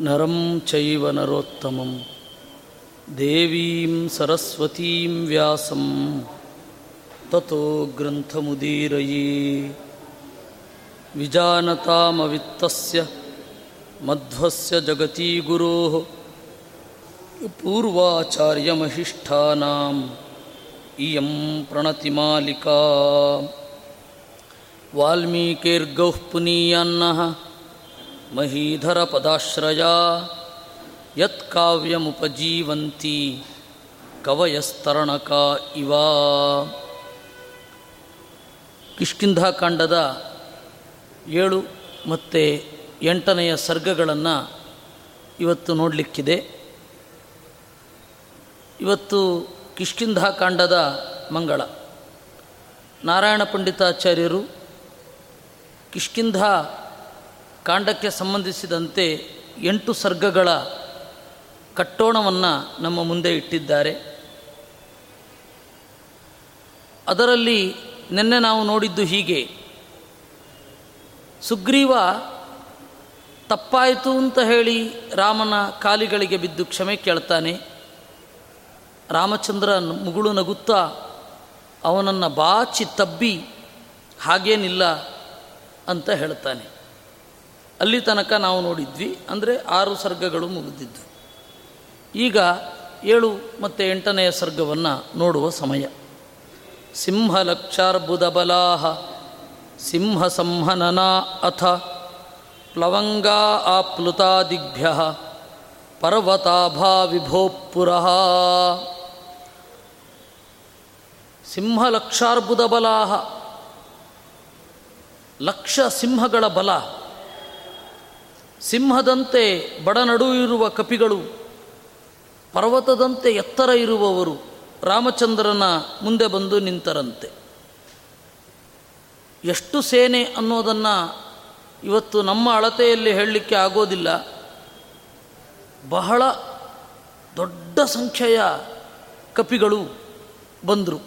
नरं चैव नरोत्तमं। देवीं सरस्वतीं व्यासं ततो ग्रन्थमुदीरये। विजानतामवित्तस्य मध्वस्य जगतीगुरोः पूर्वाचार्यमहिष्ठानाम् इयं प्रणतिमालिका। वाल्मीकिर्गौः पुनीयान्नः ಮಹೀಧರಪದಾಶ್ರಯಾ ಯತ್ಕಾವ್ಯಮುಪಜೀವಂತಿ ಕವಯಸ್ತರಣಕ ಇವ. ಕಿಷ್ಕಿಂಧಾಕಾಂಡದ ಏಳು ಮತ್ತು ಎಂಟನೆಯ ಸರ್ಗಗಳನ್ನು ಇವತ್ತು ನೋಡಲಿಕ್ಕಿದೆ. ಇವತ್ತು ಕಿಷ್ಕಿಂಧಾಕಾಂಡದ ಮಂಗಳ. ನಾರಾಯಣ ಪಂಡಿತಾಚಾರ್ಯರು ಕಿಷ್ಕಿಂಧ ಕಾಂಡಕ್ಕೆ ಸಂಬಂಧಿಸಿದಂತೆ ಎಂಟು ಸರ್ಗಗಳ ಕಟ್ಟೋಣವನ್ನು ನಮ್ಮ ಮುಂದೆ ಇಟ್ಟಿದ್ದಾರೆ. ಅದರಲ್ಲಿ ನಿನ್ನೆ ನಾವು ನೋಡಿದ್ದು ಹೀಗೆ. ಸುಗ್ರೀವ ತಪ್ಪಾಯಿತು ಅಂತ ಹೇಳಿ ರಾಮನ ಕಾಲಿಗಳಿಗೆ ಬಿದ್ದು ಕ್ಷಮೆ ಕೇಳ್ತಾನೆ. ರಾಮಚಂದ್ರ ಮುಗುಳು ನಗುತ್ತಾ ಅವನನ್ನು ಬಾಚಿ ತಬ್ಬಿ ಹಾಗೇನಿಲ್ಲ ಅಂತ ಹೇಳ್ತಾನೆ. ಅಲ್ಲಿ ತನಕ ನಾವು ನೋಡಿದ್ವಿ, ಅಂದರೆ ಆರು ಸರ್ಗಗಳು ಮುಗಿದಿದ್ವು ಈಗ ಏಳು ಮತ್ತು ಎಂಟನೆಯ ಸರ್ಗವನ್ನು ನೋಡುವ ಸಮಯ. ಸಿಂಹಲಕ್ಷಾರ್ಬುದಬಲಾಹ ಸಿಂಹ ಸಂಹನನಾ ಅಥ, ಪ್ಲವಂಗಾ ಆಪ್ಲುತಾದಿಭ್ಯ ಪರ್ವತಾಭಾ ವಿಭೋಪುರಃ ಸಿಂಹಲಕ್ಷಾರ್ಬುದ ಬಲಾಹ ಲಕ್ಷ ಸಿಂಹಗಳ ಬಲ. ಸಿಂಹದಂತೆ ಬಡನಡು ಇರುವ ಕಪಿಗಳು, ಪರ್ವತದಂತೆ ಎತ್ತರ ಇರುವವರು ರಾಮಚಂದ್ರನ ಮುಂದೆ ಬಂದು ನಿಂತರಂತೆ. ಎಷ್ಟು ಸೇನೆ ಅನ್ನೋದನ್ನು ಇವತ್ತು ನಮ್ಮ ಅಳತೆಯಲ್ಲಿ ಹೇಳಲಿಕ್ಕೆ ಆಗೋದಿಲ್ಲ. ಬಹಳ ದೊಡ್ಡ ಸಂಖ್ಯೆಯ ಕಪಿಗಳು ಬಂದರು.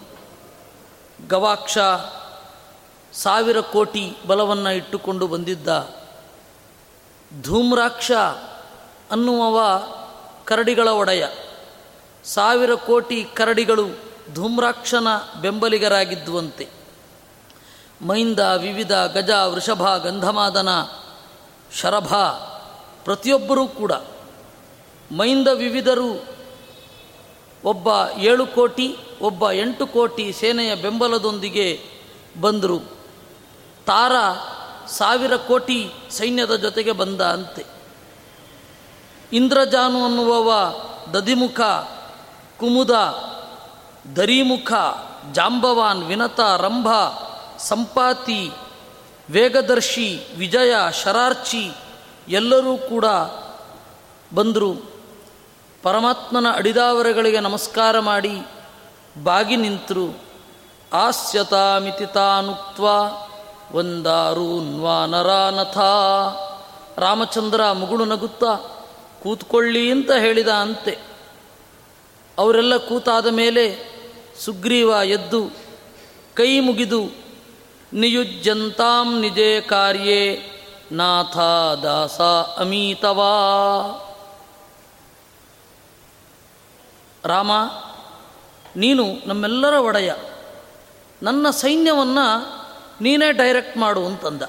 ಗವಾಕ್ಷ ಸಾವಿರ ಕೋಟಿ ಬಲವನ್ನು ಇಟ್ಟುಕೊಂಡು ಬಂದಿದ್ದ ಧೂಮ್ರಾಕ್ಷ ಅನ್ನುವವ ಕರಡಿಗಳ ಒಡೆಯ. ಸಾವಿರ ಕೋಟಿ ಕರಡಿಗಳು ಧೂಮ್ರಾಕ್ಷನ ಬೆಂಬಲಿಗರಾಗಿದ್ದುವಂತೆ. ಮೈಂದ, ವಿವಿಧ, ಗಜ, ವೃಷಭ, ಗಂಧಮಾದನ, ಶರಭ ಪ್ರತಿಯೊಬ್ಬರೂ ಕೂಡ ಮೈಂದ ವಿವಿಧರು ಒಬ್ಬ ಏಳು ಕೋಟಿ, ಒಬ್ಬ ಎಂಟು ಕೋಟಿ ಸೇನೆಯ ಬೆಂಬಲದೊಂದಿಗೆ ಬಂದರು. ತಾರ ಸಾವಿರ ಕೋಟಿ ಸೈನ್ಯದ ಜೊತೆಗೆ ಬಂದ ಅಂತೆ. ಇಂದ್ರಜಾನು ಅನ್ನುವವ ದದಿಮುಖ, ಕುಮುದ, ದರಿಮುಖ, ಜಾಂಬವಾನ್, ವಿನತ, ರಂಭ, ಸಂಪಾತಿ, ವೇಗದರ್ಶಿ, ವಿಜಯ, ಶರಾರ್ಚಿ ಎಲ್ಲರೂ ಕೂಡ ಬಂದರು. ಪರಮಾತ್ಮನ ಅಡಿದಾವರೆಗಳಿಗೆ ನಮಸ್ಕಾರ ಮಾಡಿ ಬಾಗಿ ನಿಂತರು. ಆಸ್ಯತಾಮಿತಿ ತಾನುಕ್ತ ಒಂದಾರೂನ್ವಾನರಾನಥ ರಾಮಚಂದ್ರ ಮುಗುಳು ನಗುತ್ತಾ, ಕೂತ್ಕೊಳ್ಳಿ ಅಂತ ಹೇಳಿದ ಅಂತೆ. ಅವರೆಲ್ಲ ಕೂತಾದ ಮೇಲೆ ಸುಗ್ರೀವ ಎದ್ದು, ಕೈ ಮುಗಿದು ನಿಯುಜ್ಯಂತಾಂ ನಿಜೇ ಕಾರ್ಯೇ ನಾಥ ದಾಸ ಅಮೀತವಾ. ರಾಮ, ನೀನು ನಮ್ಮೆಲ್ಲರ ಒಡೆಯ. ನನ್ನ ಸೈನ್ಯವನ್ನು ನೀನೇ ಡೈರೆಕ್ಟ್ ಮಾಡು ಅಂತಂದ.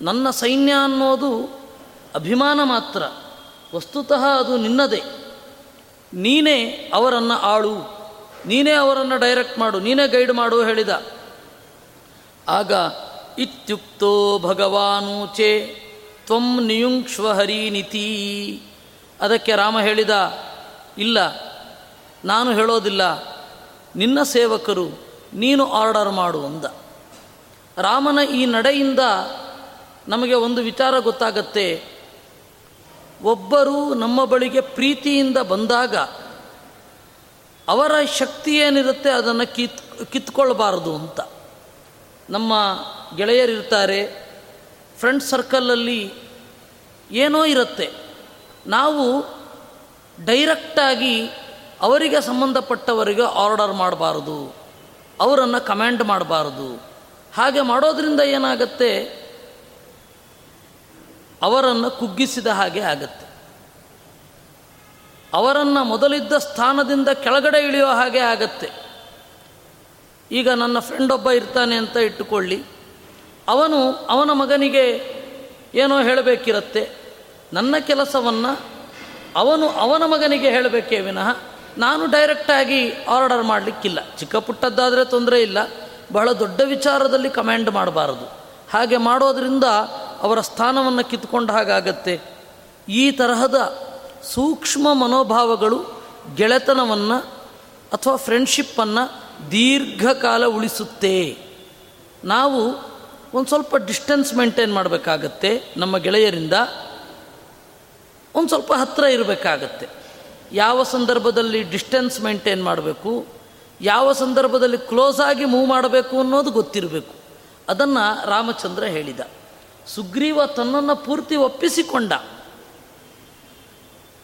ನನ್ನ ಸೈನ್ಯ ಅನ್ನೋದು ಅಭಿಮಾನ ಮಾತ್ರ. ವಸ್ತುತಃ ಅದು ನಿನ್ನದೇ. ನೀನೇ ಅವರನ್ನು ಆಳು. ನೀನೇ ಅವರನ್ನು ಡೈರೆಕ್ಟ್ ಮಾಡು. ನೀನೇ ಗೈಡ್ ಮಾಡು ಹೇಳಿದ. ಆಗ ಇತ್ಯುಕ್ತೋ ಭಗವಾನೂಚೆ ತ್ವಂ ನಿಯುಂಕ್ಷ್ವ ಹರಿನಿತಿ ಅದಕ್ಕೆ ರಾಮ ಹೇಳಿದ, ಇಲ್ಲ, ನಾನು ಹೇಳೋದಿಲ್ಲ. ನಿನ್ನ ಸೇವಕರು ನೀನು ಆರ್ಡರ್ ಮಾಡು ಅಂದ. ರಾಮನ ಈ ನಡೆಯಿಂದ ನಮಗೆ ಒಂದು ವಿಚಾರ ಗೊತ್ತಾಗತ್ತೆ. ಒಬ್ಬರು ನಮ್ಮ ಬಳಿಗೆ ಪ್ರೀತಿಯಿಂದ ಬಂದಾಗ ಅವರ ಶಕ್ತಿ ಏನಿರುತ್ತೆ ಅದನ್ನು ಕಿತ್, ಕಿತ್ಕೊಳ್ಬಾರ್ದು ಅಂತ. ನಮ್ಮ ಗೆಳೆಯರಿರ್ತಾರೆ ಫ್ರೆಂಡ್ ಸರ್ಕಲಲ್ಲಿ ಏನೋ ಇರುತ್ತೆ. ನಾವು ಡೈರೆಕ್ಟಾಗಿ ಅವರಿಗೆ ಸಂಬಂಧಪಟ್ಟವರಿಗೆ ಆರ್ಡರ್ ಮಾಡಬಾರ್ದು. ಅವರನ್ನು ಕಮ್ಯಾಂಡ್ ಮಾಡಬಾರದು. ಹಾಗೆ ಮಾಡೋದ್ರಿಂದ ಏನಾಗತ್ತೆ? ಅವರನ್ನು ಕುಗ್ಗಿಸಿದ ಹಾಗೆ ಆಗತ್ತೆ. ಅವರನ್ನು ಮೊದಲಿದ್ದ ಸ್ಥಾನದಿಂದ ಕೆಳಗಡೆ ಇಳಿಯೋ ಹಾಗೆ ಆಗತ್ತೆ. ಈಗ ನನ್ನ ಫ್ರೆಂಡ್ ಒಬ್ಬ ಇರ್ತಾನೆ ಅಂತ ಇಟ್ಟುಕೊಳ್ಳಿ. ಅವನು ಅವನ ಮಗನಿಗೆ ಏನೋ ಹೇಳಬೇಕಿರತ್ತೆ. ನನ್ನ ಕೆಲಸವನ್ನು ಅವನು ಅವನ ಮಗನಿಗೆ ಹೇಳಬೇಕೇ ವಿನಃ ನಾನು ಡೈರೆಕ್ಟಾಗಿ ಆರ್ಡರ್ ಮಾಡಲಿಕ್ಕಿಲ್ಲ. ಚಿಕ್ಕ ಪುಟ್ಟದ್ದಾದರೆ ತೊಂದರೆ ಇಲ್ಲ. ಬಹಳ ದೊಡ್ಡ ವಿಚಾರದಲ್ಲಿ ಕಮ್ಯಾಂಡ್ ಮಾಡಬಾರದು. ಹಾಗೆ ಮಾಡೋದರಿಂದ ಅವರ ಸ್ಥಾನವನ್ನು ಕಿತ್ಕೊಂಡ ಹಾಗಾಗತ್ತೆ. ಈ ತರಹದ ಸೂಕ್ಷ್ಮ ಮನೋಭಾವಗಳು ಗೆಳೆತನವನ್ನು ಅಥವಾ ಫ್ರೆಂಡ್ಶಿಪ್ಪನ್ನು ದೀರ್ಘಕಾಲ ಉಳಿಸುತ್ತೆ. ನಾವು ಒಂದು ಸ್ವಲ್ಪ ಡಿಸ್ಟೆನ್ಸ್ ಮೇಂಟೈನ್ ಮಾಡಬೇಕಾಗತ್ತೆ ನಮ್ಮ ಗೆಳೆಯರಿಂದ. ಒಂದು ಸ್ವಲ್ಪ ಹತ್ತಿರ ಇರಬೇಕಾಗತ್ತೆ. ಯಾವ ಸಂದರ್ಭದಲ್ಲಿ ಡಿಸ್ಟೆನ್ಸ್ ಮೇಂಟೈನ್ ಮಾಡಬೇಕು, ಯಾವ ಸಂದರ್ಭದಲ್ಲಿ ಕ್ಲೋಸ್ ಆಗಿ ಮೂವ್ ಮಾಡಬೇಕು ಅನ್ನೋದು ಗೊತ್ತಿರಬೇಕು. ಅದನ್ನು ರಾಮಚಂದ್ರ ಹೇಳಿದ. ಸುಗ್ರೀವ ತನ್ನನ್ನು ಪೂರ್ತಿ ಒಪ್ಪಿಸಿಕೊಂಡ.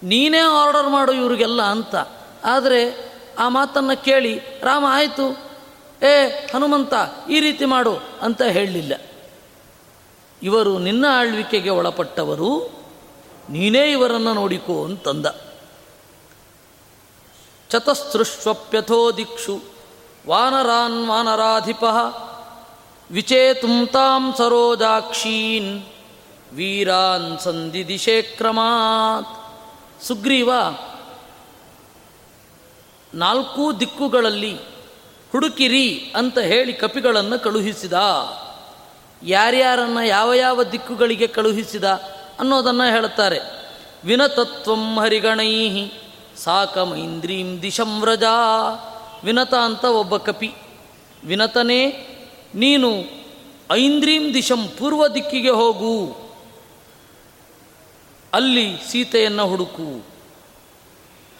ನೀನೇ ಆರ್ಡರ್ ಮಾಡು ಇವರಿಗೆಲ್ಲ ಅಂತ. ಆದರೆ ಆ ಮಾತನ್ನು ಕೇಳಿ, ರಾಮ, ಆಯಿತು. ಏ, ಹನುಮಂತ, ಈ ರೀತಿ ಮಾಡು ಅಂತ ಹೇಳಲಿಲ್ಲ ಇವರು ನಿನ್ನ ಆಳ್ವಿಕೆಗೆ ಒಳಪಟ್ಟವರು, ನೀನೇ ಇವರನ್ನು ನೋಡಿಕೋ ಅಂತಂದ. ಚತಸ್ರುಷ್ವಪ್ಯಥೋ ದಿಕ್ಷು ವಾನರಾನ್ ವಾನರಾಧಿಪ ವಿಚೇತುಂ ತಾಂ ಸರೋಜಾಕ್ಷೀನ್ ವೀರಾನ್ ಸಂಧಿ ದಿಶೇ ಕ್ರಮಾತ್ ಸುಗ್ರೀವ ನಾಲ್ಕೂ ದಿಕ್ಕುಗಳಲ್ಲಿ ಹುಡುಕಿರಿ ಅಂತ ಹೇಳಿ ಕಪಿಗಳನ್ನು ಕಳುಹಿಸಿದ. ಯಾರ್ಯಾರನ್ನು ಯಾವ ಯಾವ ದಿಕ್ಕುಗಳಿಗೆ ಕಳುಹಿಸಿದ ಅನ್ನೋದನ್ನು ಹೇಳುತ್ತಾರೆ. ವಿನತತ್ವಂ ಹರಿಗಣೈ ಸಾಕಮೈಂದ್ರೀಂ ದಿಶಂ ವ್ರಜಾ. ವಿನತ ಅಂತ ಒಬ್ಬ ಕಪಿ. ವಿನತನೇ, ನೀನು ಐಂದ್ರೀಂ ದಿಶಂ ಪೂರ್ವ ದಿಕ್ಕಿಗೆ ಹೋಗು. ಅಲ್ಲಿ ಸೀತೆಯನ್ನು ಹುಡುಕು.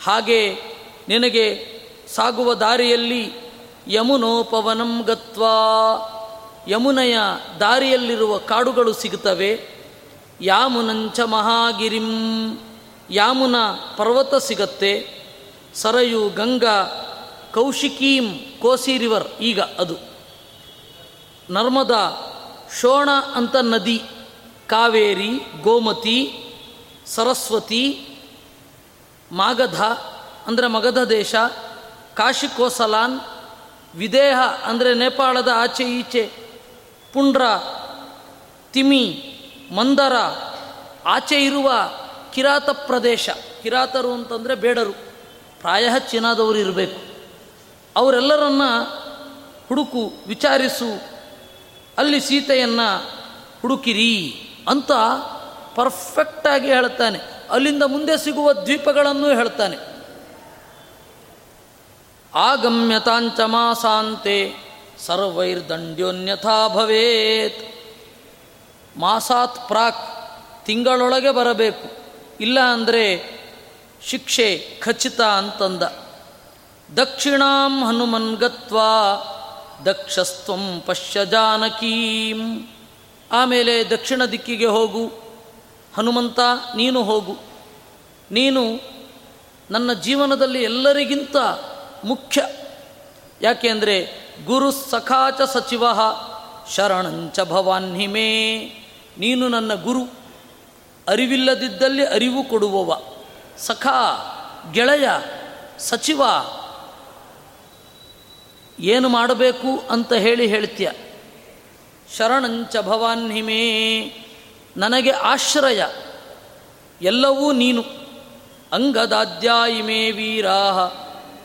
ಹಾಗೆ ನಿನಗೆ ಸಾಗುವ ದಾರಿಯಲ್ಲಿ ಯಮುನೋಪವನಂ ಗತ್ವಾ. ಯಮುನೆಯ ದಾರಿಯಲ್ಲಿರುವ ಕಾಡುಗಳು ಸಿಗುತ್ತವೆ. ಯಾಮುನಂಚ ಮಹಾಗಿರಿಂ. ಯಾಮುನ ಪರ್ವತ ಸಿಗತ್ತೆ, ಸರಯು, ಗಂಗಾ, ಕೌಶಿಕೀಂ, ಕೋಸಿ ರಿವರ್, ಈಗ ಅದು. ನರ್ಮದಾ, ಶೋಣ ಅಂತ ನದಿ, ಕಾವೇರಿ, ಗೋಮತಿ, ಸರಸ್ವತಿ, ಮಾಗಧ, ಅಂದರೆ ಮಗಧ ದೇಶ, ಕಾಶಿಕೋಸಲಾನ್, ವಿದೇಹ ಅಂದರೆ ನೇಪಾಳದ ಆಚೆ ಈಚೆ, ಪುಂಡ್ರ, ತಿಮಿ, ಮಂದರ, ಆಚೆ ಇರುವ ಕಿರಾತ ಪ್ರದೇಶ. ಕಿರಾತರು ಅಂತಂದರೆ ಬೇಡರು. ಪ್ರಾಯ ಚೀನಾದವರು ಇರಬೇಕು. ಅವರೆಲ್ಲರನ್ನ ಹುಡುಕು, ವಿಚಾರಿಸು, ಅಲ್ಲಿ ಸೀತೆಯನ್ನು ಹುಡುಕಿರಿ ಅಂತ ಪರ್ಫೆಕ್ಟಾಗಿ ಹೇಳ್ತಾನೆ ಅಲ್ಲಿಂದ ಮುಂದೆ ಸಿಗುವ ದ್ವೀಪಗಳನ್ನು ಹೇಳ್ತಾನೆ ಆಗಮ್ಯತಾಂಚ ಮಾಸಾಂತೆ ಸರ್ವೈರ್ದಂಡ್ಯೋನ್ಯಥಾ ಭವೇತ್. ಮಾಸಾತ್ ಪ್ರಾಕ್ ತಿಂಗಳೊಳಗೆ ಬರಬೇಕು. ಇಲ್ಲ ಅಂದರೆ ಶಿಕ್ಷೆ ಖಚಿತ ಅಂತಂದ. ದಕ್ಷಿಣಾಂ ಹನುಮನ್ ಗತ್ವಾ, ದಕ್ಷಸ್ತ್ವಂ ಪಶ್ಯ ಜಾನಕೀಂ. ಆಮೇಲೆ ದಕ್ಷಿಣ ದಿಕ್ಕಿಗೆ ಹೋಗು. ಹನುಮಂತ, ನೀನು ಹೋಗು. ನೀನು ನನ್ನ ಜೀವನದಲ್ಲಿ ಎಲ್ಲರಿಗಿಂತ ಮುಖ್ಯ. ಯಾಕೆ ಅಂದರೆ ಗುರು ಸಖಾಚ ಸಚಿವ ಶರಣಂಚ ಭವಾನ್ಹಿಮೇ ನೀನು ನನ್ನ ಗುರು. ಅರಿವಿಲ್ಲದಿದ್ದಲ್ಲಿ ಅರಿವು ಕೊಡುವವ. ಸಖ, ಗೆಳೆಯ, ಸಚಿವ, ಏನು ಮಾಡಬೇಕು ಅಂತ ಹೇಳಿ ಹೇಳ್ತೀಯ. ಶರಣಂಚ ಭವಾನ್ಹಿಮೇ, ನನಗೆ ಆಶ್ರಯ. ಎಲ್ಲವೂ ನೀನು. ಅಂಗದಾದ್ಯಾಯಿಮೇ ವೀರಾಹ,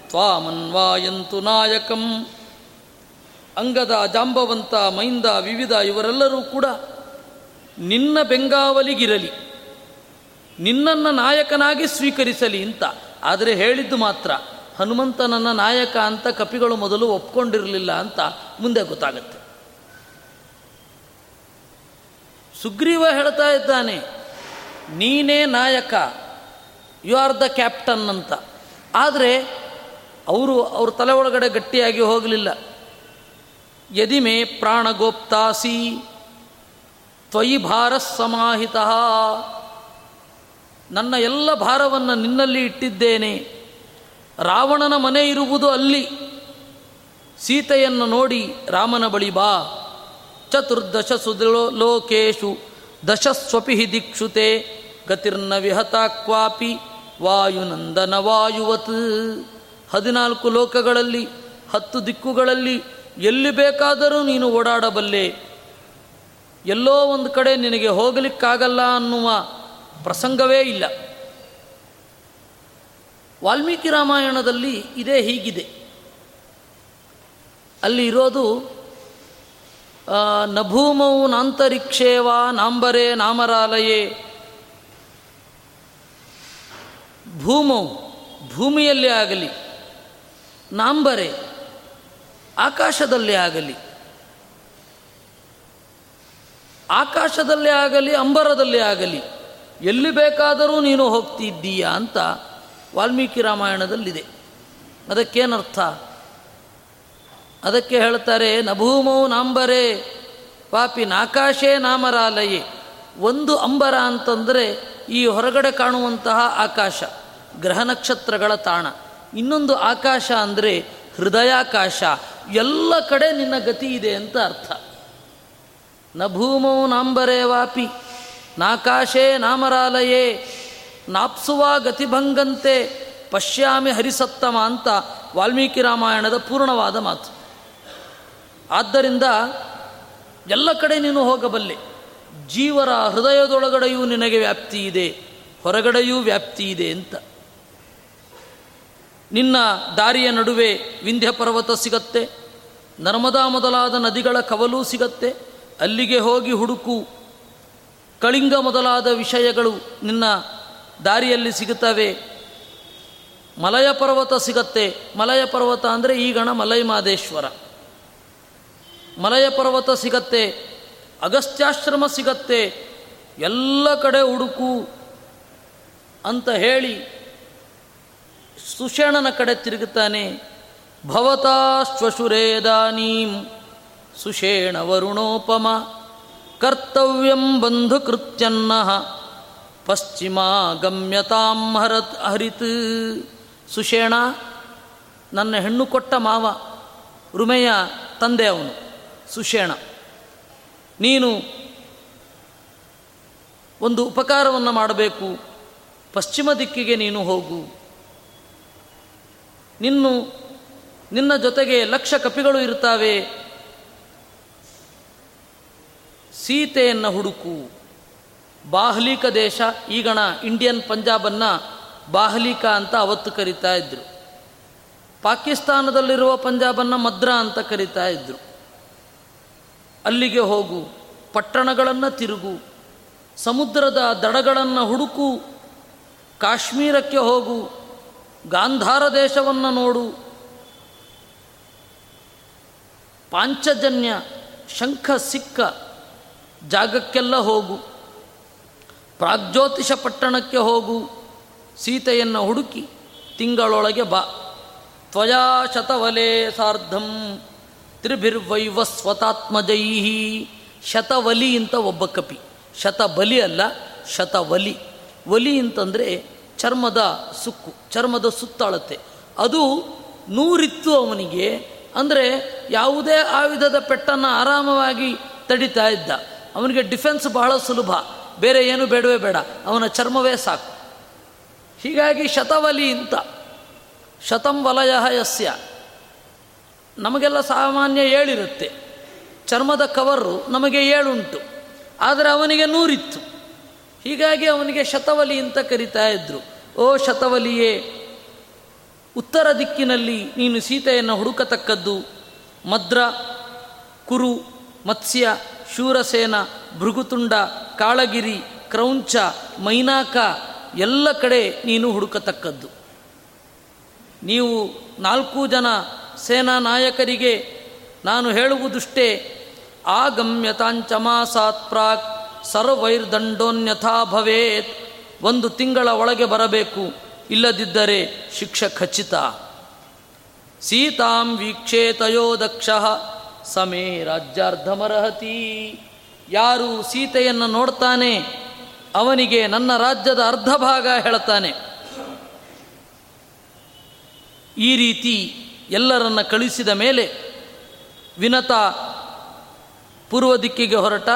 ತ್ವಾಮನ್ವಾಯಂತು ನಾಯಕಂ. ಅಂಗದ ಜಾಂಬವಂತ, ಮೈಂದ, ವಿವಿಧ ಇವರೆಲ್ಲರೂ ಕೂಡ ನಿನ್ನ ಬೆಂಗಾವಲಿಗಿರಲಿ. ನಿನ್ನನ್ನು ನಾಯಕನಾಗಿ ಸ್ವೀಕರಿಸಲಿ ಅಂತ. ಆದರೆ ಹೇಳಿದ್ದು ಮಾತ್ರ, ಹನುಮಂತನನ್ನು ನಾಯಕ ಅಂತ ಕಪಿಗಳು ಮೊದಲು ಒಪ್ಕೊಂಡಿರಲಿಲ್ಲ ಅಂತ ಮುಂದೆ ಗೊತ್ತಾಗತ್ತೆ. ಸುಗ್ರೀವ ಹೇಳ್ತಾ ಇದ್ದಾನೆ, ನೀನೇ ನಾಯಕ ಯು ಆರ್ ದ ಕ್ಯಾಪ್ಟನ್ ಅಂತ. ಆದರೆ ಅವರು, ಅವ್ರ ತಲೆ ಒಳಗಡೆ ಗಟ್ಟಿಯಾಗಿ ಹೋಗಲಿಲ್ಲ. ಯದಿಮೆ ಪ್ರಾಣಗೋಪ್ತಾಸಿ, ತ್ವಯಿ ಭಾರ ಸಮಾಹಿತ ನನ್ನ ಎಲ್ಲ ಭಾರವನ್ನು ನಿನ್ನಲ್ಲಿ ಇಟ್ಟಿದ್ದೇನೆ. ರಾವಣನ ಮನೆ ಇರುವುದು ಅಲ್ಲಿ. ಸೀತೆಯನ್ನು ನೋಡಿ ರಾಮನ ಬಳಿ ಬಾ. ಚತುರ್ದಶ ಸುದೋ ಲೋಕೇಶು. ದಶಸ್ವಪಿ ದಿಕ್ಷುತೆ. ಗತಿರ್ನ ವಿಹತ ಕ್ವಾಪಿ ವಾಯುನಂದನ ವಾಯುವತ್. ಹದಿನಾಲ್ಕು ಲೋಕಗಳಲ್ಲಿ, ಹತ್ತು ದಿಕ್ಕುಗಳಲ್ಲಿ ಎಲ್ಲಿ ಬೇಕಾದರೂ ನೀನು ಓಡಾಡಬಲ್ಲೆ. ಎಲ್ಲೋ ಒಂದು ಕಡೆ ನಿನಗೆ ಹೋಗಲಿಕ್ಕಾಗಲ್ಲ ಅನ್ನುವ ಪ್ರಸಂಗವೇ ಇಲ್ಲ. ವಾಲ್ಮೀಕಿ ರಾಮಾಯಣದಲ್ಲಿ ಇದೇ ಹೀಗಿದೆ. ಅಲ್ಲಿ ಇರೋದು ನಭೂಮೌ ನಾಂತರಿಕ್ಷೇವಾ ನಾಂಬರೇ ನಾಮರಾಲಯೇ. ಭೂಮೌ ಭೂಮಿಯಲ್ಲಿ ಆಗಲಿ, ನಾಂಬರೆ ಆಕಾಶದಲ್ಲಿ ಆಗಲಿ. ಆಕಾಶದಲ್ಲೇ ಆಗಲಿ, ಅಂಬರದಲ್ಲಿ ಆಗಲಿ. ಎಲ್ಲಿ ಬೇಕಾದರೂ ನೀನು ಹೋಗ್ತಿದ್ದೀಯಾ ಅಂತ ವಾಲ್ಮೀಕಿ ರಾಮಾಯಣದಲ್ಲಿದೆ. ಅದಕ್ಕೇನರ್ಥ? ಅದಕ್ಕೆ ಹೇಳ್ತಾರೆ, ನಭೂಮೌ ನಾಂಬರೇ, ಪಾಪಿ ನಾಕಾಶೇ ನಾಮರಾಲಯೇ. ಒಂದು ಅಂಬರ ಅಂತಂದರೆ ಈ ಹೊರಗಡೆ ಕಾಣುವಂತಹ ಆಕಾಶ, ಗ್ರಹ ನಕ್ಷತ್ರಗಳ ತಾಣ. ಇನ್ನೊಂದು ಆಕಾಶ ಅಂದರೆ ಹೃದಯಾಕಾಶ. ಎಲ್ಲ ಕಡೆ ನಿನ್ನ ಗತಿ ಇದೆ ಅಂತ ಅರ್ಥ. ನ ಭೂಮೌ ನಾಂಬರೇ ವಾಪಿ. ನಾಕಾಶೇ ನಾಮರಾಲಯೇ, ನಾಪ್ಸುವ ಗತಿಭಂಗಂತೆ ಪಶ್ಯಾಮಿ ಹರಿಸತ್ತಮ ಅಂತ ವಾಲ್ಮೀಕಿ ರಾಮಾಯಣದ ಪೂರ್ಣವಾದ ಮಾತು. ಆದ್ದರಿಂದ ಎಲ್ಲ ಕಡೆ ನೀನು ಹೋಗಬಲ್ಲೆ. ಜೀವರ ಹೃದಯದೊಳಗಡೆಯೂ ನಿನಗೆ ವ್ಯಾಪ್ತಿ ಇದೆ, ಹೊರಗಡೆಯೂ ವ್ಯಾಪ್ತಿ ಇದೆ ಅಂತ. ನಿನ್ನ ದಾರಿಯ ನಡುವೆ ವಿಂಧ್ಯ ಪರ್ವತ ಸಿಗತ್ತೆ, ನರ್ಮದಾ ಮೊದಲಾದ ನದಿಗಳ ಕವಲೂ ಸಿಗತ್ತೆ, ಅಲ್ಲಿಗೆ ಹೋಗಿ ಹುಡುಕು ಕಳಿಂಗ ಮೊದಲಾದ ವಿಷಯಗಳು ನಿನ್ನ ದಾರಿಯಲ್ಲಿ ಸಿಗುತ್ತವೆ. ಮಲಯ ಪರ್ವತ ಸಿಗತ್ತೆ. ಮಲಯ ಪರ್ವತ ಅಂದರೆ ಈಗಣ ಮಲಯ ಮಾದೇಶ್ವರ ಮಲಯ ಪರ್ವತ ಸಿಗತ್ತೆ. ಅಗಸ್ತ್ಯಾಶ್ರಮ ಸಿಗತ್ತೆ. ಎಲ್ಲ ಕಡೆ ಹುಡುಕು ಅಂತ ಹೇಳಿ ಸುಷೇಣನ ಕಡೆ ತಿರುಗುತ್ತಾನೆ. ಭವತಾ ಶ್ವಶುರೇದಾನೀಂ ಸುಷೇಣ ವರುಣೋಪಮ. ಕರ್ತವ್ಯಂ ಬಂಧುಕೃತ್ಯನ್ನ ಪಶ್ಚಿಮ ಗಮ್ಯತಾಂ ಹರತ್ ಹರಿತ್. ಸುಷೇಣ, ನನ್ನ ಹೆಣ್ಣು ಕೊಟ್ಟ ಮಾವ, ರುಮೆಯ ತಂದೆ ಅವನು, ಸುಷೇಣ. ನೀನು ಒಂದು ಉಪಕಾರವನ್ನು ಮಾಡಬೇಕು, ಪಶ್ಚಿಮ ದಿಕ್ಕಿಗೆ ನೀನು ಹೋಗು. ನಿನ್ನು, ನಿನ್ನ ಜೊತೆಗೆ ಲಕ್ಷ ಕಪಿಗಳು ಇರ್ತಾವೆ ಸೀತೆಯನ್ನು ಹುಡುಕು. ಬಾಹ್ಲಿಕ ದೇಶ ಈಗಣ ಇಂಡಿಯನ್ ಪಂಜಾಬನ್ನು ಬಾಹ್ಲಿಕ ಅಂತ ಅವತ್ತು ಕರಿತಾ ಇದ್ರು. ಪಾಕಿಸ್ತಾನದಲ್ಲಿರುವ ಪಂಜಾಬನ್ನು ಮದ್ರಾ ಅಂತ ಕರಿತಾ ಇದ್ರು. ಅಲ್ಲಿಗೆ ಹೋಗು, ಪಟ್ಟಣಗಳನ್ನು ತಿರುಗು, ಸಮುದ್ರದ ದಡಗಳನ್ನು ಹುಡುಕು, ಕಾಶ್ಮೀರಕ್ಕೆ ಹೋಗು, ಗಾಂಧಾರ ದೇಶವನ್ನು ನೋಡು. ಪಾಂಚಜನ್ಯ, ಶಂಖ, ಸಿಕ್ಕ ಜಾಗಕ್ಕೆಲ್ಲ ಹೋಗು. ಪ್ರಾಗ್ಜ್ಯೋತಿಷ ಪಟ್ಟಣಕ್ಕೆ ಹೋಗು. ಸೀತೆಯನ್ನು ಹುಡುಕಿ ತಿಂಗಳೊಳಗೆ ಬಾ. ತ್ವಯಾ ಶತವಲೇ ಸಾರ್ಧಂ. ತ್ರಿಭಿರ್ವೈವಸ್ವತಾತ್ಮಜೈ ಶತವಲಿ ಅಂತ ಒಬ್ಬ ಕಪಿ. ಶತಬಲಿ ಅಲ್ಲ, ಶತವಲಿ. ಒಲಿ ಅಂತಂದರೆ ಚರ್ಮದ ಸುಕ್ಕು, ಚರ್ಮದ ಸುತ್ತಾಳತೆ. ಅದು ನೂರಿತ್ತು ಅವನಿಗೆ, ಅಂದರೆ ಯಾವುದೇ ಆಯುಧದ ಪೆಟ್ಟನ್ನು ಆರಾಮವಾಗಿ ತಡಿತಾ ಇದ್ದ. ಅವನಿಗೆ ಡಿಫೆನ್ಸ್ ಬಹಳ ಸುಲಭ. ಬೇರೆ ಏನು ಬೇಡವೇ ಬೇಡ. ಅವನ ಚರ್ಮವೇ ಸಾಕು. ಹೀಗಾಗಿ ಶತವಲಿ ಅಂತ ಶತಂ ವಲಯ ಯಸ್ಯ. ನಮಗೆಲ್ಲ ಸಾಮಾನ್ಯ ಏಳಿರುತ್ತೆ. ಚರ್ಮದ ಕವರು ನಮಗೆ ಏಳುಂಟು. ಆದರೆ ಅವನಿಗೆ ನೂರಿತ್ತು. ಹೀಗಾಗಿ ಅವನಿಗೆ ಶತವಲಿ ಅಂತ ಕರಿತಾ ಇದ್ರು. ಓ ಶತವಲಿಯೇ, ಉತ್ತರ ದಿಕ್ಕಿನಲ್ಲಿ ನೀನು ಸೀತೆಯನ್ನು ಹುಡುಕತಕ್ಕದ್ದು ಮದ್ರ, ಕುರು, ಮತ್ಸ್ಯ ಶೂರಸೇನ, ಭೃಗುತುಂಡ, ಕಾಳಗಿರಿ, ಕ್ರೌಂಚ, ಮೈನಾಕ ಎಲ್ಲ ಕಡೆ ನೀನು ಹುಡುಕತಕ್ಕದ್ದು. ನೀವು ನಾಲ್ಕು ಜನ ಸೇನಾ ನಾಯಕರಿಗೆ ನಾನು ಹೇಳುವುದುಷ್ಟೇ ಆಗಮ್ಯತಾಂಚಮಾಸಾತ್ ಪ್ರಾಕ್ ಸರ್ವೈರ್ದಂಡೋನ್ಯಥಾ ಭವೇತ್, ಒಂದು ತಿಂಗಳ ಒಳಗೆ ಬರಬೇಕು, ಇಲ್ಲದಿದ್ದರೆ ಶಿಕ್ಷ ಖಚಿತ. ಸೀತಾಂ ವೀಕ್ಷೇತಯೋ ದಕ್ಷ. ಸಮೇ ರಾಜ್ಯಾರ್ಧಮರಹತಿ. ಯಾರು ಸೀತೆಯನ್ನು ನೋಡ್ತಾನೆ, ಅವನಿಗೆ ನನ್ನ ರಾಜ್ಯದ ಅರ್ಧ ಭಾಗ ಹೇಳ್ತಾನೆ. ಈ ರೀತಿ ಎಲ್ಲರನ್ನ ಕಳಿಸಿದ ಮೇಲೆ ವಿನತ ಪೂರ್ವ ದಿಕ್ಕಿಗೆ ಹೊರಟ,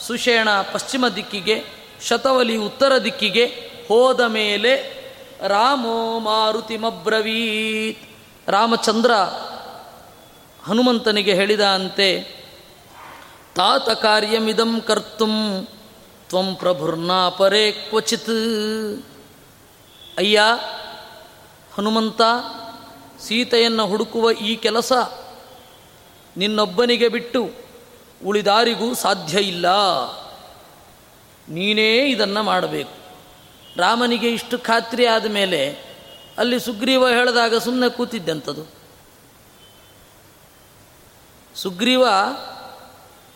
ಸುಷೇಣ ಪಶ್ಚಿಮ ದಿಕ್ಕಿಗೆ ಶತವಲಿ ಉತ್ತರ ದಿಕ್ಕಿಗೆ ಹೋದ ಮೇಲೆ ರಾಮೋ ಮಾರುತಿಮಬ್ರವೀತ್. ರಾಮಚಂದ್ರ ಹನುಮಂತನಿಗೆ ಹೇಳಿದ ಅಂತೆ, ತಾತ ಕಾರ್ಯಮಿದಂ ಕರ್ತುಂ, ತ್ವಂ ಪ್ರಭುರ್ನಾ ಪರೇ ಕ್ವಚಿತ್. ಅಯ್ಯ, ಹನುಮಂತ, ಸೀತೆಯನ್ನು ಹುಡುಕುವ ಈ ಕೆಲಸ ನಿನ್ನೊಬ್ಬನಿಗೆ ಬಿಟ್ಟು ಉಳಿದಾರಿಗೂ ಸಾಧ್ಯ ಇಲ್ಲ. ನೀನೇ ಇದನ್ನು ಮಾಡಬೇಕು. ರಾಮನಿಗೆ ಇಷ್ಟು ಖಾತ್ರಿ ಆದ ಮೇಲೆ ಅಲ್ಲಿ ಸುಗ್ರೀವ ಹೇಳಿದಾಗ ಸುಮ್ಮನೆ ಕೂತಿದ್ದೆಂಥದ್ದು ಸುಗ್ರೀವ,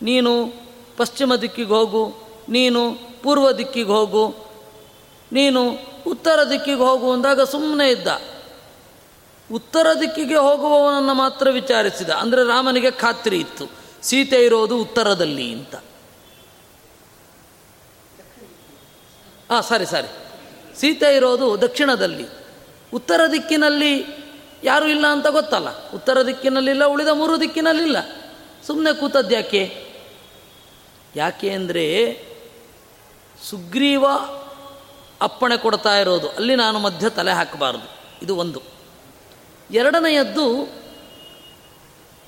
ನೀನು ಪಶ್ಚಿಮ ದಿಕ್ಕಿಗೆ ಹೋಗು, ನೀನು ಪೂರ್ವ ದಿಕ್ಕಿಗೆ ಹೋಗು, ನೀನು ಉತ್ತರ ದಿಕ್ಕಿಗೆ ಹೋಗು ಅಂದಾಗ ಸುಮ್ಮನೆ ಇದ್ದ. ಉತ್ತರ ದಿಕ್ಕಿಗೆ ಹೋಗುವವನನ್ನು ಮಾತ್ರ ವಿಚಾರಿಸಿದ. ಅಂದರೆ ರಾಮನಿಗೆ ಖಾತ್ರಿ ಇತ್ತು. ಸೀತೆ ಇರೋದು ಉತ್ತರದಲ್ಲಿ ಅಂತ. ಹಾಂ ಸರಿ ಸರಿ. ಸೀತೆ ಇರೋದು ದಕ್ಷಿಣದಲ್ಲಿ. ಉತ್ತರ ದಿಕ್ಕಿನಲ್ಲಿ ಯಾರೂ ಇಲ್ಲ ಅಂತ ಗೊತ್ತಲ್ಲ. ಉತ್ತರ ದಿಕ್ಕಿನಲ್ಲಿಲ್ಲ, ಉಳಿದ ಮೂರು ದಿಕ್ಕಿನಲ್ಲಿಲ್ಲ. ಸುಮ್ಮನೆ ಕೂತದ್ದು ಯಾಕೆ? ಯಾಕೆ ಅಂದರೆ ಸುಗ್ರೀವ ಅಪ್ಪಣೆ ಕೊಡ್ತಾ ಇರೋದು. ಅಲ್ಲಿ ನಾನು ಮಧ್ಯ ತಲೆ ಹಾಕಬಾರ್ದು. ಇದು ಒಂದು. ಎರಡನೆಯದ್ದು,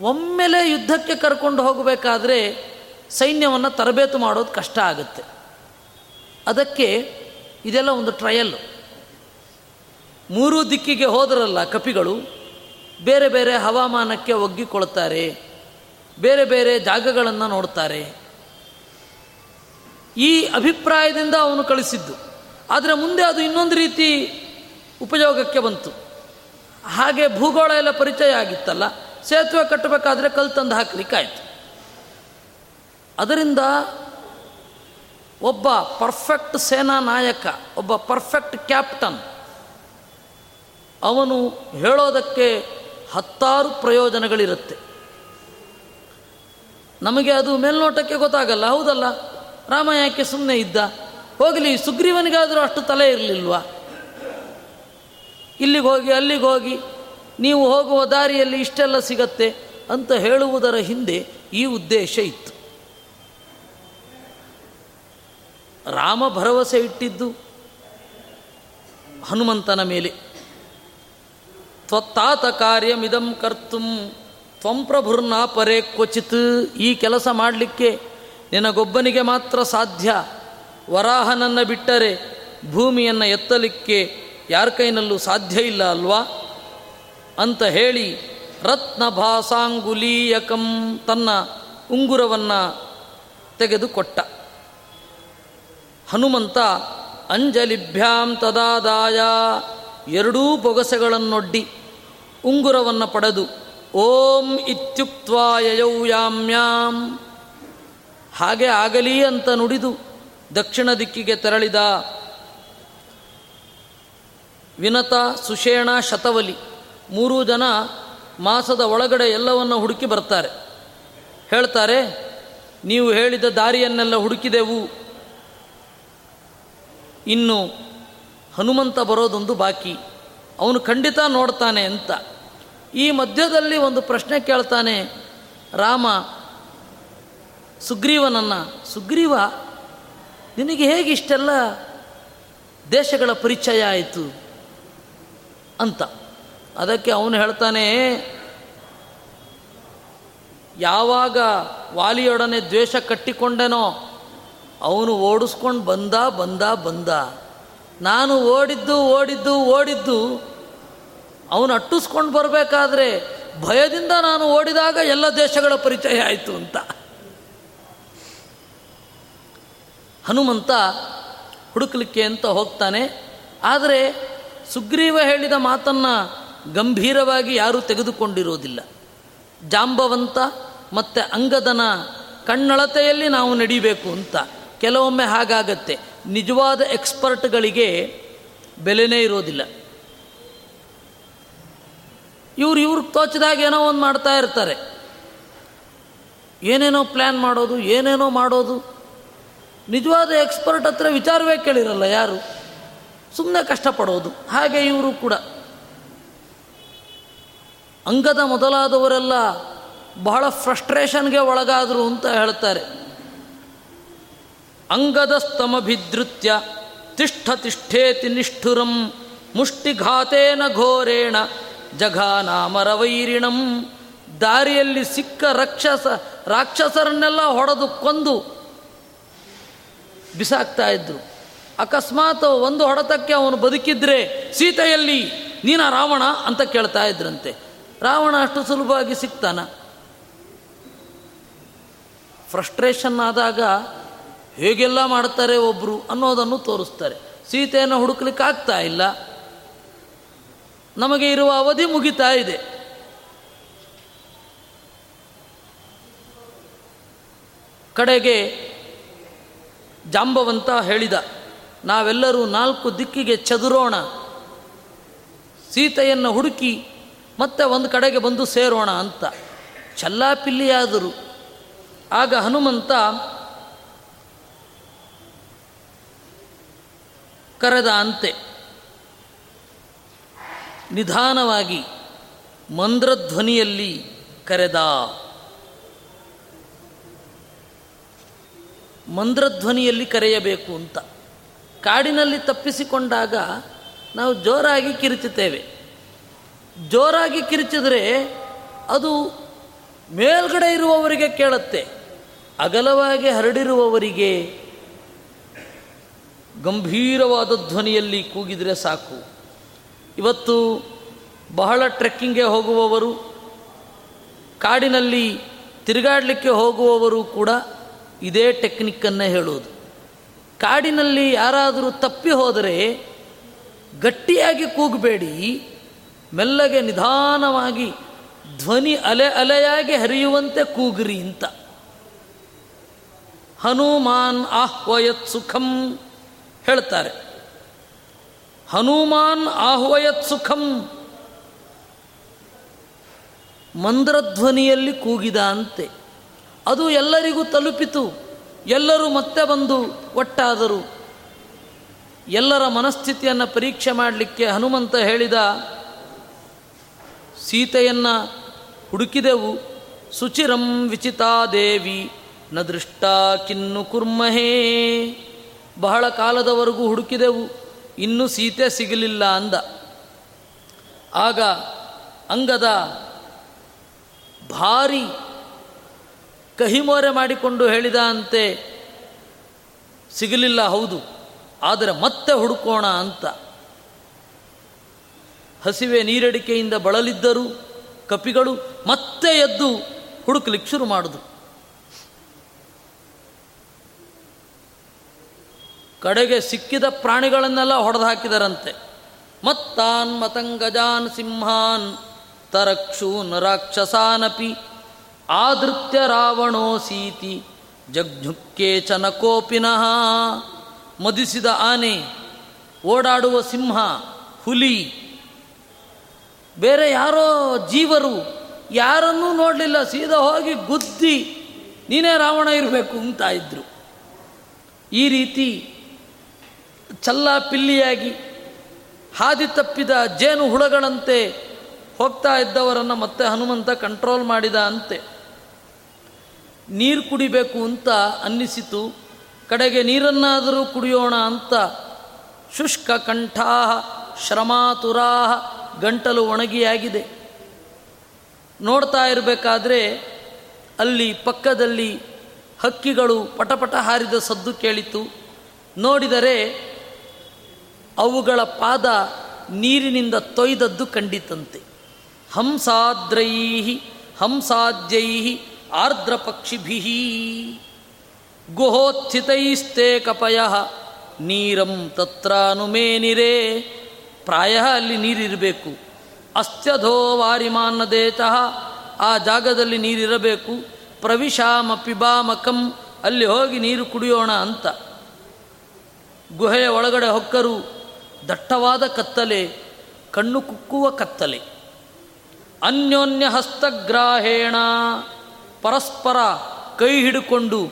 ಒಮ್ಮೆಲೆ ಯುದ್ಧಕ್ಕೆ ಕರ್ಕೊಂಡು ಹೋಗಬೇಕಾದ್ರೆ ಸೈನ್ಯವನ್ನು ತರಬೇತು ಮಾಡೋದು ಕಷ್ಟ ಆಗುತ್ತೆ. ಅದಕ್ಕೆ ಇದೆಲ್ಲ ಒಂದು ಟ್ರಯಲ್ಲು ಮೂರು ದಿಕ್ಕಿಗೆ ಹೋದರಲ್ಲ ಕಪಿಗಳು, ಬೇರೆ ಬೇರೆ ಹವಾಮಾನಕ್ಕೆ ಒಗ್ಗಿಕೊಳ್ತಾರೆ ಬೇರೆ ಬೇರೆ ಜಾಗಗಳನ್ನು ನೋಡ್ತಾರೆ ಈ ಅಭಿಪ್ರಾಯದಿಂದ ಅವನು ಕಳಿಸಿದ್ದು. ಆದರೆ ಮುಂದೆ ಅದು ಇನ್ನೊಂದು ರೀತಿ ಉಪಯೋಗಕ್ಕೆ ಬಂತು. ಹಾಗೆ ಭೂಗೋಳ ಎಲ್ಲ ಪರಿಚಯ ಆಗಿತ್ತಲ್ಲ, ಸೇತುವೆ ಕಟ್ಟಬೇಕಾದ್ರೆ ಕಲ್ಲು ತಂದು ಹಾಕಲಿಕ್ಕಾಯಿತು. ಅದರಿಂದ ಒಬ್ಬ ಪರ್ಫೆಕ್ಟ್ ಸೇನಾ ನಾಯಕ, ಒಬ್ಬ ಪರ್ಫೆಕ್ಟ್ ಕ್ಯಾಪ್ಟನ್ ಅವನು ಹೇಳೋದಕ್ಕೆ ಹತ್ತಾರು ಪ್ರಯೋಜನಗಳಿರುತ್ತೆ. ನಮಗೆ ಅದು ಮೇಲ್ನೋಟಕ್ಕೆ ಗೊತ್ತಾಗಲ್ಲ, ಹೌದಲ್ಲ? ರಾಮ ಯಾಕೆ ಸುಮ್ಮನೆ ಇದ್ದ? ಹೋಗಲಿ, ಸುಗ್ರೀವನಿಗಾದರೂ ಅಷ್ಟು ತಲೆ ಇರಲಿಲ್ವಾ? ಇಲ್ಲಿಗೆ ಹೋಗಿ, ಅಲ್ಲಿಗೆ ಹೋಗಿ, ನೀವು ಹೋಗುವ ದಾರಿಯಲ್ಲಿ ಇಷ್ಟೆಲ್ಲ ಸಿಗತ್ತೆ ಅಂತ ಹೇಳುವುದರ ಹಿಂದೆ ಈ ಉದ್ದೇಶ ಇತ್ತು. ರಾಮ ಭರವಸೆ ಇಟ್ಟಿದ್ದು ಹನುಮಂತನ ಮೇಲೆ. ತ್ವತ್ತಾತ ಕಾರ್ಯಮಿದಂ ಕರ್ತುಂ. ತ್ವಂ ಪ್ರಭುರ್ನ ಪರೇ ಕ್ವಚಿತ್. ಈ ಕೆಲಸ ಮಾಡಲಿಕ್ಕೆ ನಿನಗೊಬ್ಬನಿಗೆ ಮಾತ್ರ ಸಾಧ್ಯ. ವರಾಹನನ್ನು ಬಿಟ್ಟರೆ ಭೂಮಿಯನ್ನು ಎತ್ತಲಿಕ್ಕೆ ಯಾರ ಕೈನಲ್ಲೂ ಸಾಧ್ಯ ಇಲ್ಲ ಅಲ್ವಾ? ಅಂತ ಹೇಳಿ ರತ್ನ ಭಾಸಾಂಗುಲೀಯಕಂ ತನ್ನ ಉಂಗುರವನ್ನು ತೆಗೆದುಕೊಟ್ಟ. ಹನುಮಂತ ಅಂಜಲಿಭ್ಯಾಂ ತದಾದಾಯ. ಎರಡೂ ಬೊಗಸೆಗಳನ್ನೊಡ್ಡಿ ಉಂಗುರವನ್ನು ಪಡೆದು, ಓಂ ಇತ್ಯುಕ್ತ್ವಾಯಯೌ ಯಾಮ್ಯಾಂ ಹಾಗೆ ಆಗಲಿ ಅಂತ ನುಡಿದು ದಕ್ಷಿಣ ದಿಕ್ಕಿಗೆ ತೆರಳಿದ ವಿನತ, ಸುಷೇಣ, ಶತವಲಿ ಮೂರೂ ಜನ ಮಾಸದ ಒಳಗಡೆ ಎಲ್ಲವನ್ನು ಹುಡುಕಿ ಬರ್ತಾರೆ. ಹೇಳ್ತಾರೆ, ನೀವು ಹೇಳಿದ ದಾರಿಯನ್ನೆಲ್ಲ ಹುಡುಕಿದೆವು. ಇನ್ನು ಹನುಮಂತ ಬರೋದೊಂದು ಬಾಕಿ. ಅವನು ಖಂಡಿತ ನೋಡ್ತಾನೆ ಅಂತ. ಈ ಮಧ್ಯದಲ್ಲಿ ಒಂದು ಪ್ರಶ್ನೆ ಕೇಳ್ತಾನೆ. ರಾಮ, ಸುಗ್ರೀವನನ್ನು, ಸುಗ್ರೀವ, ನಿನಗೆ ಹೇಗೆ ಇಷ್ಟೆಲ್ಲ ದೇಶಗಳ ಪರಿಚಯ ಆಯಿತು? ಅಂತ. ಅದಕ್ಕೆ ಅವನು ಹೇಳ್ತಾನೆ, ಯಾವಾಗ ವಾಲಿಯೊಡನೆ ದ್ವೇಷ ಕಟ್ಟಿಕೊಂಡೆನೋ, ಅವನು ಓಡಿಸ್ಕೊಂಡು ಬಂದ ಬಂದ ಬಂದ. ನಾನು ಓಡಿದ್ದು ಓಡಿದ್ದು ಓಡಿದ್ದು ಅವನು ಅಟ್ಟಿಸ್ಕೊಂಡು ಬರಬೇಕಾದ್ರೆ ಭಯದಿಂದ ನಾನು ಓಡಿದಾಗ ಎಲ್ಲ ದೇಶಗಳ ಪರಿಚಯ ಆಯಿತು ಅಂತ. ಹನುಮಂತ ಹುಡುಕಲಿಕ್ಕೆ ಅಂತ ಹೋಗ್ತಾನೆ. ಆದರೆ ಸುಗ್ರೀವ ಹೇಳಿದ ಮಾತನ್ನು ಗಂಭೀರವಾಗಿ ಯಾರೂ ತೆಗೆದುಕೊಂಡಿರೋದಿಲ್ಲ. ಜಾಂಬವಂತ ಮತ್ತು ಅಂಗದನ ಕಣ್ಣಳತೆಯಲ್ಲಿ ನಾವು ನಡಿಬೇಕು ಅಂತ. ಕೆಲವೊಮ್ಮೆ ಹಾಗಾಗತ್ತೆ. ನಿಜವಾದ ಎಕ್ಸ್ಪರ್ಟ್ಗಳಿಗೆ ಬೆಲೆನೇ ಇರೋದಿಲ್ಲ. ಇವ್ರು ಇವ್ರಿಗೆ ತೋಚಿದಾಗ ಏನೋ ಒಂದು ಮಾಡ್ತಾ ಇರ್ತಾರೆ. ಏನೇನೋ ಪ್ಲ್ಯಾನ್ ಮಾಡೋದು, ಏನೇನೋ ಮಾಡೋದು. ನಿಜವಾದ ಎಕ್ಸ್ಪರ್ಟ್ ಹತ್ರ ವಿಚಾರವೇ ಕೇಳಿರಲ್ಲ ಯಾರು? ಸುಮ್ಮನೆ ಕಷ್ಟಪಡೋದು. ಹಾಗೆ ಇವರು ಕೂಡ. ಅಂಗದ ಮೊದಲಾದವರೆಲ್ಲ ಬಹಳ ಫ್ರಸ್ಟ್ರೇಷನ್ಗೆ ಒಳಗಾದರು ಅಂತ ಹೇಳ್ತಾರೆ. ಅಂಗದ ಸ್ತಮಭಿದೃತ್ಯ ತಿಷ್ಠ ತಿಷ್ಠೇತಿ ನಿಷ್ಠುರಂ ಮುಷ್ಟಿಘಾತೇನ ಘೋರೇಣ ಜಘಾನಾಮರವೈರಿಣಂ. ದಾರಿಯಲ್ಲಿ ಸಿಕ್ಕ ರಕ್ಷಸ, ರಾಕ್ಷಸರನ್ನೆಲ್ಲ ಹೊಡೆದು ಕೊಂದು ಬಿಸಾಕ್ತಾ ಇದ್ರು. ಅಕಸ್ಮಾತ್ ಒಂದು ಹೊಡೆತಕ್ಕೆ ಅವನು ಬದುಕಿದ್ರೆ, ಸೀತೆಯಲ್ಲಿ ನೀನ ರಾವಣ ಅಂತ ಕೇಳ್ತಾ ಇದ್ರಂತೆ. ರಾವಣ ಅಷ್ಟು ಸುಲಭವಾಗಿ ಸಿಗ್ತಾನ ಫ್ರಸ್ಟ್ರೇಷನ್ ಆದಾಗ ಹೇಗೆಲ್ಲ ಮಾಡ್ತಾರೆ ಒಬ್ಬರು ಅನ್ನೋದನ್ನು ತೋರಿಸ್ತಾರೆ. ಸೀತೆಯನ್ನು ಹುಡುಕ್ಲಿಕ್ಕೆ ಆಗ್ತಾ ಇಲ್ಲ. ನಮಗೆ ಇರುವ ಅವಧಿ ಮುಗಿತಾ ಇದೆ. ಕಡೆಗೆ ಜಾಂಬವಂತ ಹೇಳಿದ, ನಾವೆಲ್ಲರೂ ನಾಲ್ಕು ದಿಕ್ಕಿಗೆ ಚದುರೋಣ. ಸೀತೆಯನ್ನು ಹುಡುಕಿ ಮತ್ತೆ ಒಂದು ಕಡೆಗೆ ಬಂದು ಸೇರೋಣ ಅಂತ. ಚಲ್ಲಾಪಿಲ್ಲಿಯಾದರು. ಆಗ ಹನುಮಂತ ಕರೆದ ಅಂತೆ ನಿಧಾನವಾಗಿ ಮಂದ್ರಧ್ವನಿಯಲ್ಲಿ ಕರೆದ. ಮಂದ್ರಧ್ವನಿಯಲ್ಲಿ ಕರೆಯಬೇಕು ಅಂತ. ಕಾಡಿನಲ್ಲಿ ತಪ್ಪಿಸಿಕೊಂಡಾಗ ನಾವು ಜೋರಾಗಿ ಕಿರಿಚುತ್ತೇವೆ. ಜೋರಾಗಿ ಕಿರಿಚಿದ್ರೆ ಅದು ಮೇಲ್ಗಡೆ ಇರುವವರಿಗೆ ಕೇಳುತ್ತೆ. ಅಗಲವಾಗಿ ಹರಡಿರುವವರಿಗೆ ಗಂಭೀರವಾದ ಧ್ವನಿಯಲ್ಲಿ ಕೂಗಿದರೆ ಸಾಕು. ಇವತ್ತು ಬಹಳ ಟ್ರೆಕ್ಕಿಂಗ್ಗೆ ಹೋಗುವವರು, ಕಾಡಿನಲ್ಲಿ ತಿರುಗಾಡಲಿಕ್ಕೆ ಹೋಗುವವರು ಕೂಡ ಇದೇ ಟೆಕ್ನಿಕ್ಕನ್ನು ಹೇಳೋದು. ಕಾಡಿನಲ್ಲಿ ಯಾರಾದರೂ ತಪ್ಪಿ ಹೋದರೆ ಗಟ್ಟಿಯಾಗಿ ಕೂಗಬೇಡಿ, ಮೆಲ್ಲಗೆ ನಿಧಾನವಾಗಿ ಧ್ವನಿ ಅಲೆ ಅಲೆಯಾಗಿ ಹರಿಯುವಂತೆ ಕೂಗ್ರಿ ಅಂತ. ಹನುಮಾನ್ ಆಹ್ವಯತ್ ಸುಖಂ ಹೇಳ್ತಾರೆ. ಹನುಮಾನ್ ಆಹ್ವಯತ್ ಸುಖಂ. ಮಂದ್ರಧ್ವನಿಯಲ್ಲಿ ಕೂಗಿದ ಅಂತೆ. ಅದು ಎಲ್ಲರಿಗೂ ತಲುಪಿತು. ಎಲ್ಲರೂ ಮತ್ತೆ ಬಂದು ಒಟ್ಟಾದರು. ಎಲ್ಲರ ಮನಸ್ಥಿತಿಯನ್ನು ಪರೀಕ್ಷೆ ಮಾಡಲಿಕ್ಕೆ ಹನುಮಂತ ಹೇಳಿದ, ಸೀತೆಯನ್ನು ಹುಡುಕಿದೆವು. ಸುಚಿರಂ ವಿಚಿತಾದೇವಿ ನ ದೃಷ್ಟ ಕಿನ್ನು ಕುರ್ಮಹೇ. ಬಹಳ ಕಾಲದವರೆಗೂ ಹುಡುಕಿದೆವು. ಇನ್ನೂ ಸೀತೆ ಸಿಗಲಿಲ್ಲ ಅಂದ. ಆಗ ಅಂಗದ ಭಾರಿ ಕಹಿಮೋರೆ ಮಾಡಿಕೊಂಡು ಹೇಳಿದ ಅಂತೆ ಸಿಗಲಿಲ್ಲ ಹೌದು, ಆದರೆ ಮತ್ತೆ ಹುಡುಕೋಣ ಅಂತ. ಹಸಿವೆ ನೀರಡಿಕೆಯಿಂದ ಬಳಲಿದ್ದರು ಕಪಿಗಳು, ಮತ್ತೆ ಎದ್ದು ಹುಡುಕ್ಲಿಕ್ಕೆ ಶುರು ಮಾಡುದು ಕಡೆಗೆ ಸಿಕ್ಕಿದ ಪ್ರಾಣಿಗಳನ್ನೆಲ್ಲ ಹೊಡೆದು ಹಾಕಿದರಂತೆ ಮತ್ತಾನ್ ಮತಂಗಜಾನ್ ಸಿಂಹಾನ್ ತರಕ್ಷೂನ್ ರಾಕ್ಷಸಾನಪಿ ಆದೃತ್ಯ ರಾವಣೋಸೀತಿ ಚನ ಚನಕೋಪಿನಃ ಮದಿಸಿದ ಆನೆ, ಓಡಾಡುವ ಸಿಂಹ, ಹುಲಿ, ಬೇರೆ ಯಾರೋ ಜೀವರು ಯಾರನ್ನೂ ನೋಡಲಿಲ್ಲ, ಸೀದಾ ಹೋಗಿ ಗುದ್ದಿ ನೀನೇ ರಾವಣ ಇರಬೇಕು ಅಂತ ಇದ್ರು. ಈ ರೀತಿ ಚಲ್ಲ ಪಿಲ್ಲಿಯಾಗಿ ಹಾದಿ ತಪ್ಪಿದ ಜೇನು ಹುಳಗಳಂತೆ ಹೋಗ್ತಾ ಇದ್ದವರನ್ನು ಮತ್ತೆ ಹನುಮಂತ ಕಂಟ್ರೋಲ್ ಮಾಡಿದ ಅಂತೆ. ನೀರು ಕುಡಿಬೇಕು ಅಂತ ಅನ್ನಿಸಿತು. ಕಡೆಗೆ ನೀರನ್ನಾದರೂ ಕುಡಿಯೋಣ ಅಂತ ಶುಷ್ಕ ಕಂಠಾ ಶ್ರಮಾತುರಾ ಗಂಟಲು ಒಣಗಿಯಾಗಿದೆ. ನೋಡ್ತಾ ಇರಬೇಕಾದ್ರೆ ಅಲ್ಲಿ ಪಕ್ಕದಲ್ಲಿ ಹಕ್ಕಿಗಳು ಪಟಪಟ ಹಾರಿದ ಸದ್ದು ಕೇಳಿತು. ನೋಡಿದರೆ ಅವುಗಳ ಪಾದ ನೀರಿನಿಂದ ತೊಯ್ದದ್ದು ಕಂಡಿತಂತೆ. ಹಂಸಾದ್ರೈ ಹಂಸಾದ್ಯೈ ಆರ್ದ್ರ ಪಕ್ಷಿಭಿ ಗುಹೋತ್ಥಿತೈಸ್ತೆ ಕಪಯ, ನೀರಂ ತತ್ರಾನುಮೇನಿರೇ ಪ್ರಾಯ ಅಲ್ಲಿ ನೀರಿರಬೇಕು. ಅಸ್ತ್ಯಧೋ ವಾರಿಮಾನ್ನದೇತಃ ಆ ಜಾಗದಲ್ಲಿ ನೀರಿರಬೇಕು. ಪ್ರವಿಶಾಮ ಪಿಬಾಮಕಂ ಅಲ್ಲಿ ಹೋಗಿ ನೀರು ಕುಡಿಯೋಣ ಅಂತ. ಗುಹೆಯ ಒಳಗಡೆ ಹೊಕ್ಕರು ದಟ್ಟವಾದ ಕತ್ತಲೆ, ಕಣ್ಣು ಕುಕ್ಕುವ ಕತ್ತಲೆ. ಅನ್ಯೋನ್ಯ ಹಸ್ತಗ್ರಾಹೇಣ ಪರಸ್ಪರ ಕೈ ಹಿಡಿಕೊಂಡು